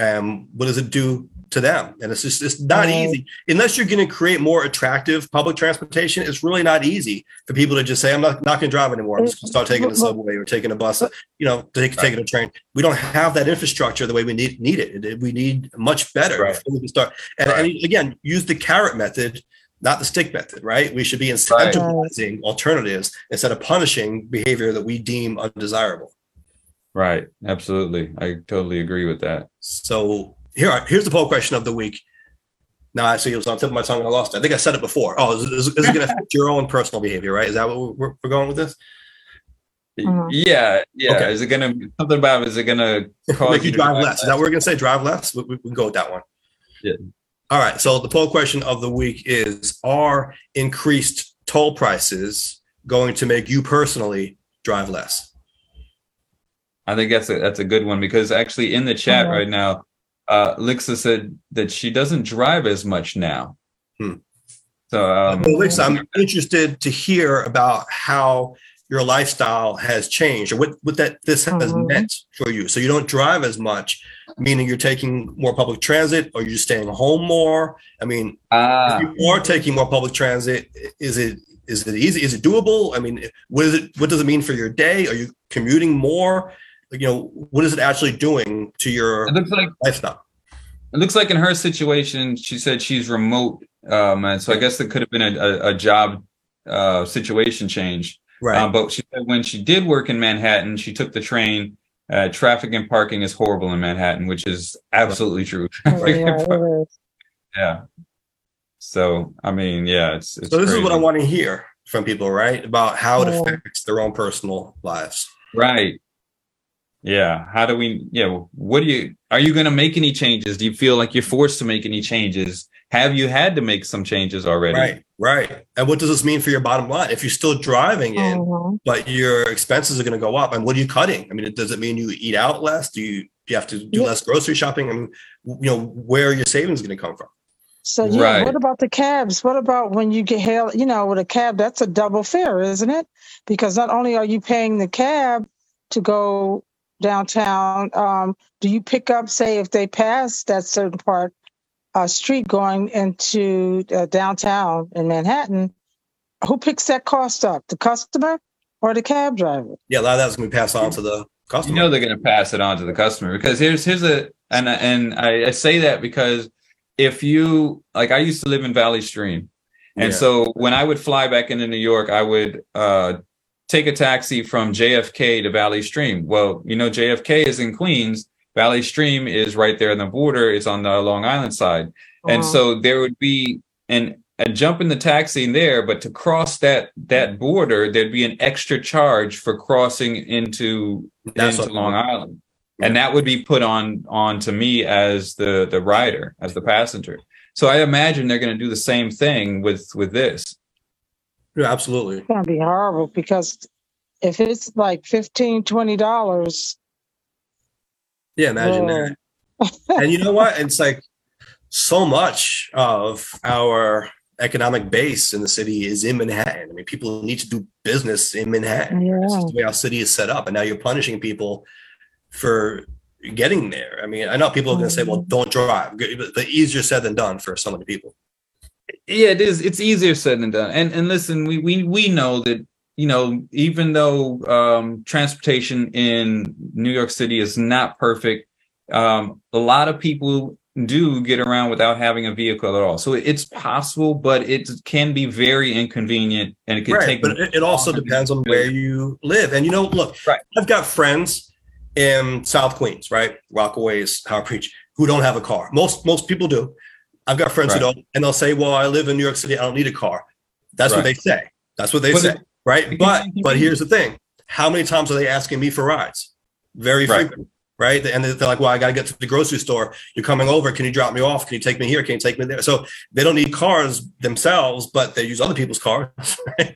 Um, what does it do to them? And it's just it's not Right. easy unless you're going to create more attractive public transportation. It's really not easy for people to just say, "I'm not not going to drive anymore. I'm just going to start taking the subway or taking a bus." You know, take, taking a train. We don't have that infrastructure the way we need need it. It- We need much better Right. before we can start. And, Right. and again, use the carrot method, not the stick method. Right? We should be incentivizing alternatives instead of punishing behavior that we deem undesirable. Right. Absolutely. I totally agree with that. So here, are, here's the poll question of the week. Now, I see it was on the tip of my tongue and I lost it. I think I said it before. Oh, is, is, is it going to affect your own personal behavior? Right? Is that what we're, we're going with this? Mhm. Yeah, yeah. Okay. Is it gonna something about? Is it gonna Make you to drive less. Is that what we're gonna say? Drive less? We, we, we can go with that one. Yeah. All right. So the poll question of the week is: Are increased toll prices going to make you personally drive less? I think that's a that's a good one because actually in the chat Mhm. right now, uh, Lisa said that she doesn't drive as much now. Hmm. So um, Well, Lisa, I'm interested to hear about how your lifestyle has changed or what, what that this has Mhm. meant for you. So you don't drive as much, meaning you're taking more public transit or you're just staying home more. I mean, ah, if you are taking more public transit, is it is it easy? Is it doable? I mean, what is it what does it mean for your day? Are you commuting more? You know, what is it actually doing to your it looks like lifestyle? it looks like in her situation, she said she's remote, um, and so I guess it could have been a, a, a job uh, situation change. Right. Um, but she said when she did work in Manhattan, she took the train. Uh, traffic and parking is horrible in Manhattan, which is absolutely true. Yeah, it is. yeah. So I mean, yeah, it's, it's so this is what I want to hear from people, right? About how it affects their own personal lives. Right. Yeah. How do we, yeah. What do you, are you going to make any changes? Do you feel like you're forced to make any changes? Have you had to make some changes already? Right, right. And what does this mean for your bottom line? If you're still driving in, Mhm. but your expenses are going to go up, and what are you cutting? I mean, does it mean you eat out less? Do you do you have to do Yeah. less grocery shopping? I mean, you know, where are your savings going to come from? So yeah, Right. what about the cabs? What about when you get hail? You know, with a cab, that's a double fare, isn't it? Because not only are you paying the cab to go downtown, um, do you pick up, say, if they pass that certain part, uh, street going into uh, downtown in Manhattan? Who picks that cost up? The customer or the cab driver? Yeah, a lot of that's going to be passed on to the customer. You know they're going to pass it on to the customer because here's here's a and and I, I say that because if you like I used to live in Valley Stream, and Yeah. so when I would fly back into New York, I would uh, take a taxi from JFK to Valley Stream. Well, you know JFK is in Queens. Valley Stream is right there on the border. It's on the Long Island side. And so there would be an a jump in the taxi there, but to cross that that border, there'd be an extra charge for crossing into That's into what- Long Island, and that would be put on on to me as the the rider, as the passenger. So I imagine they're going to do the same thing with with this. Yeah, absolutely. it's gonna be horrible because if it's like 15 20 dollars Yeah, imagine that. and you know what? It's like so much of our economic base in the city is in Manhattan. I mean, people need to do business in Manhattan. It's just the way our city is set up, and now you're punishing people for getting there. I mean, I know people are going to say, "Well, mm-hmm. don't drive," but easier said than done for so many people. Yeah, it is. It's easier said than done. And and listen, we we we know that you know even though um, transportation in New York City is not perfect, um, a lot of people do get around without having a vehicle at all. So it's possible, but it can be very inconvenient, and it can right, take. but it, also depends on where you live. And you know, look, Right. I've got friends in South Queens, right, Rockaways, Howard Beach, who don't have a car. Most most people do. I've got friends who don't, and they'll say, "Well, I live in New York City. I don't need a car." That's what they say. That's what they But say, it- right? But but here's the thing: how many times are they asking me for rides? Very Right. frequent. Right. And they're like, well, I got to get to the grocery store. You're coming over. Can you drop me off? Can you take me here? Can you take me there? So they don't need cars themselves, but they use other people's cars.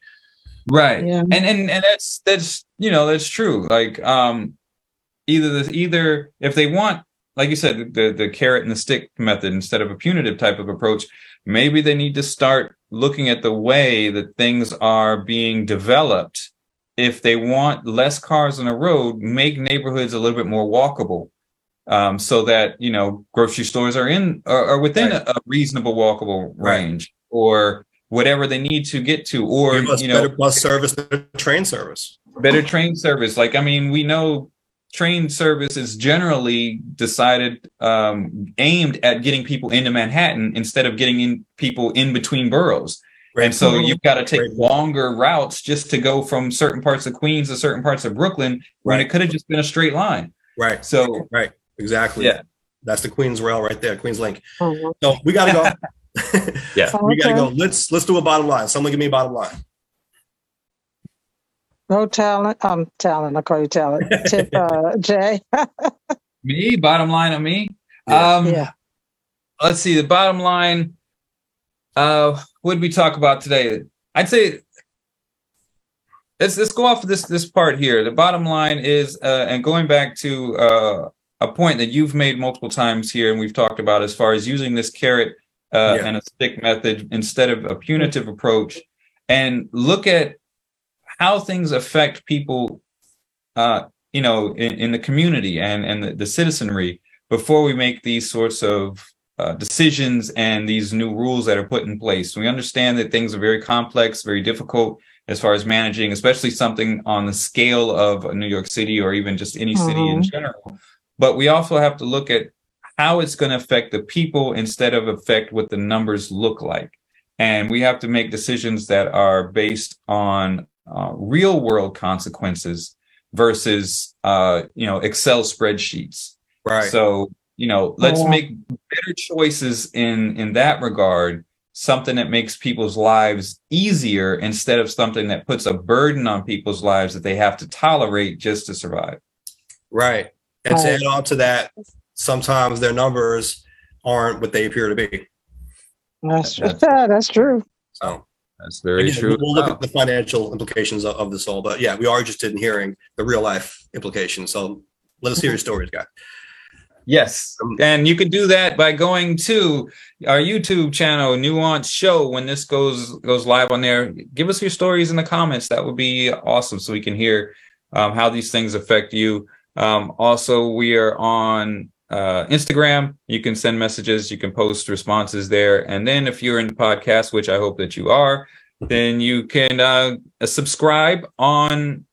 right Yeah. and and and that's that's you know that's true like um either this, either if they want like you said the the carrot and the stick method instead of a punitive type of approach maybe they need to start looking at the way that things are being developed if they want less cars on the road make neighborhoods a little bit more walkable um, so that you know grocery stores are in are, are within Right. a, a reasonable walkable Right. range or whatever they need to get to or you know better bus service, better train service. better train service like i mean we know train service is generally decided um, aimed at getting people into manhattan instead of getting in people in between boroughs and so you've got to take Great. longer routes just to go from certain parts of queens to certain parts of brooklyn when Right. it could have just been a straight line Right. so Right. Exactly. Yeah. That's the Queens Rail right there, Queens Link. Mhm. So we gotta go. Yeah. we gotta go. Let's let's do a bottom line. Someone give me a bottom line. No talent. Um, talent. I call you talent. Tip, uh, Jay. Me, bottom line of me. Yeah. Um, yeah. let's see. The bottom line. Uh, what did we talk about today? I'd say let's let's go off of this this part here. The bottom line is, uh, and going back to uh, a point that you've made multiple times here, and we've talked about as far as using this carrot uh, Yeah. and a stick method instead of a punitive approach, and look at how things affect people, uh, you know, in, in the community and and the, the citizenry before we make these sorts of uh, decisions and these new rules that are put in place. We understand that things are very complex, very difficult as far as managing, especially something on the scale of New York City or even just any city in Mhm. general. But we also have to look at how it's going to affect the people instead of affect what the numbers look like. And we have to make decisions that are based on uh, real world consequences versus, uh, you know, Excel spreadsheets. Right. So, you know, let's Yeah. make better choices in in that regard, something that makes people's lives easier instead of something that puts a burden on people's lives that they have to tolerate just to survive. right. And to add on to that, sometimes their numbers aren't what they appear to be. That's true. That's true. So That's very again, true. We'll look at the financial implications of, of this all, but yeah, we are interested in hearing the real life implications. So let us hear your stories, guys. Yes. Um, And you can do that by going to our YouTube channel, Nuance Show. When this goes goes live on there, give us your stories in the comments. That would be awesome so we can hear um, how these things affect you. Um, also, we are on uh, Instagram. You can send messages, you can post responses there. And then if you're in the podcast, which I hope that you are, then you can uh, subscribe on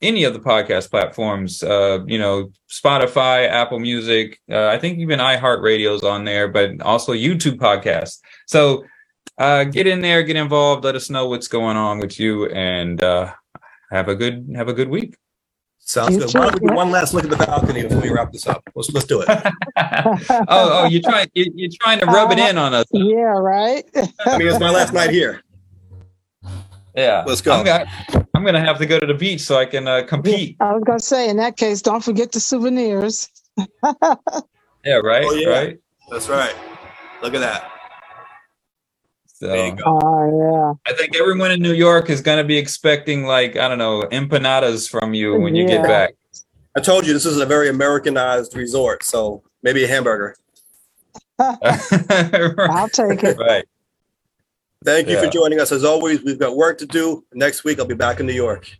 any of the podcast platforms, uh, you know, Spotify, Apple Music, uh, I think even iHeartRadio's on there, but also YouTube podcasts. So uh, get in there, get involved, let us know what's going on with you, and uh, have a good have a good week. Sounds You good. Why don't we do one last look at the balcony before we wrap this up? Let's let's do it. oh, oh, you're trying you, you're trying to rub it in on us. Yeah, right. I mean, it's my last night here. Yeah, Let's go. I'm gonna, I'm gonna have to go to the beach so I can uh, compete. I was gonna say, in that case, don't forget the souvenirs. Yeah, right, Oh, yeah. right. That's right. Look at that. There So you go. Oh I think everyone in New York is gonna be expecting like I don't know empanadas from you when you get back. I told you this is a very Americanized resort, so maybe a hamburger. yeah, I'll take it. right. Thank you for joining us. As always, we've got work to do. Next week, I'll be back in New York.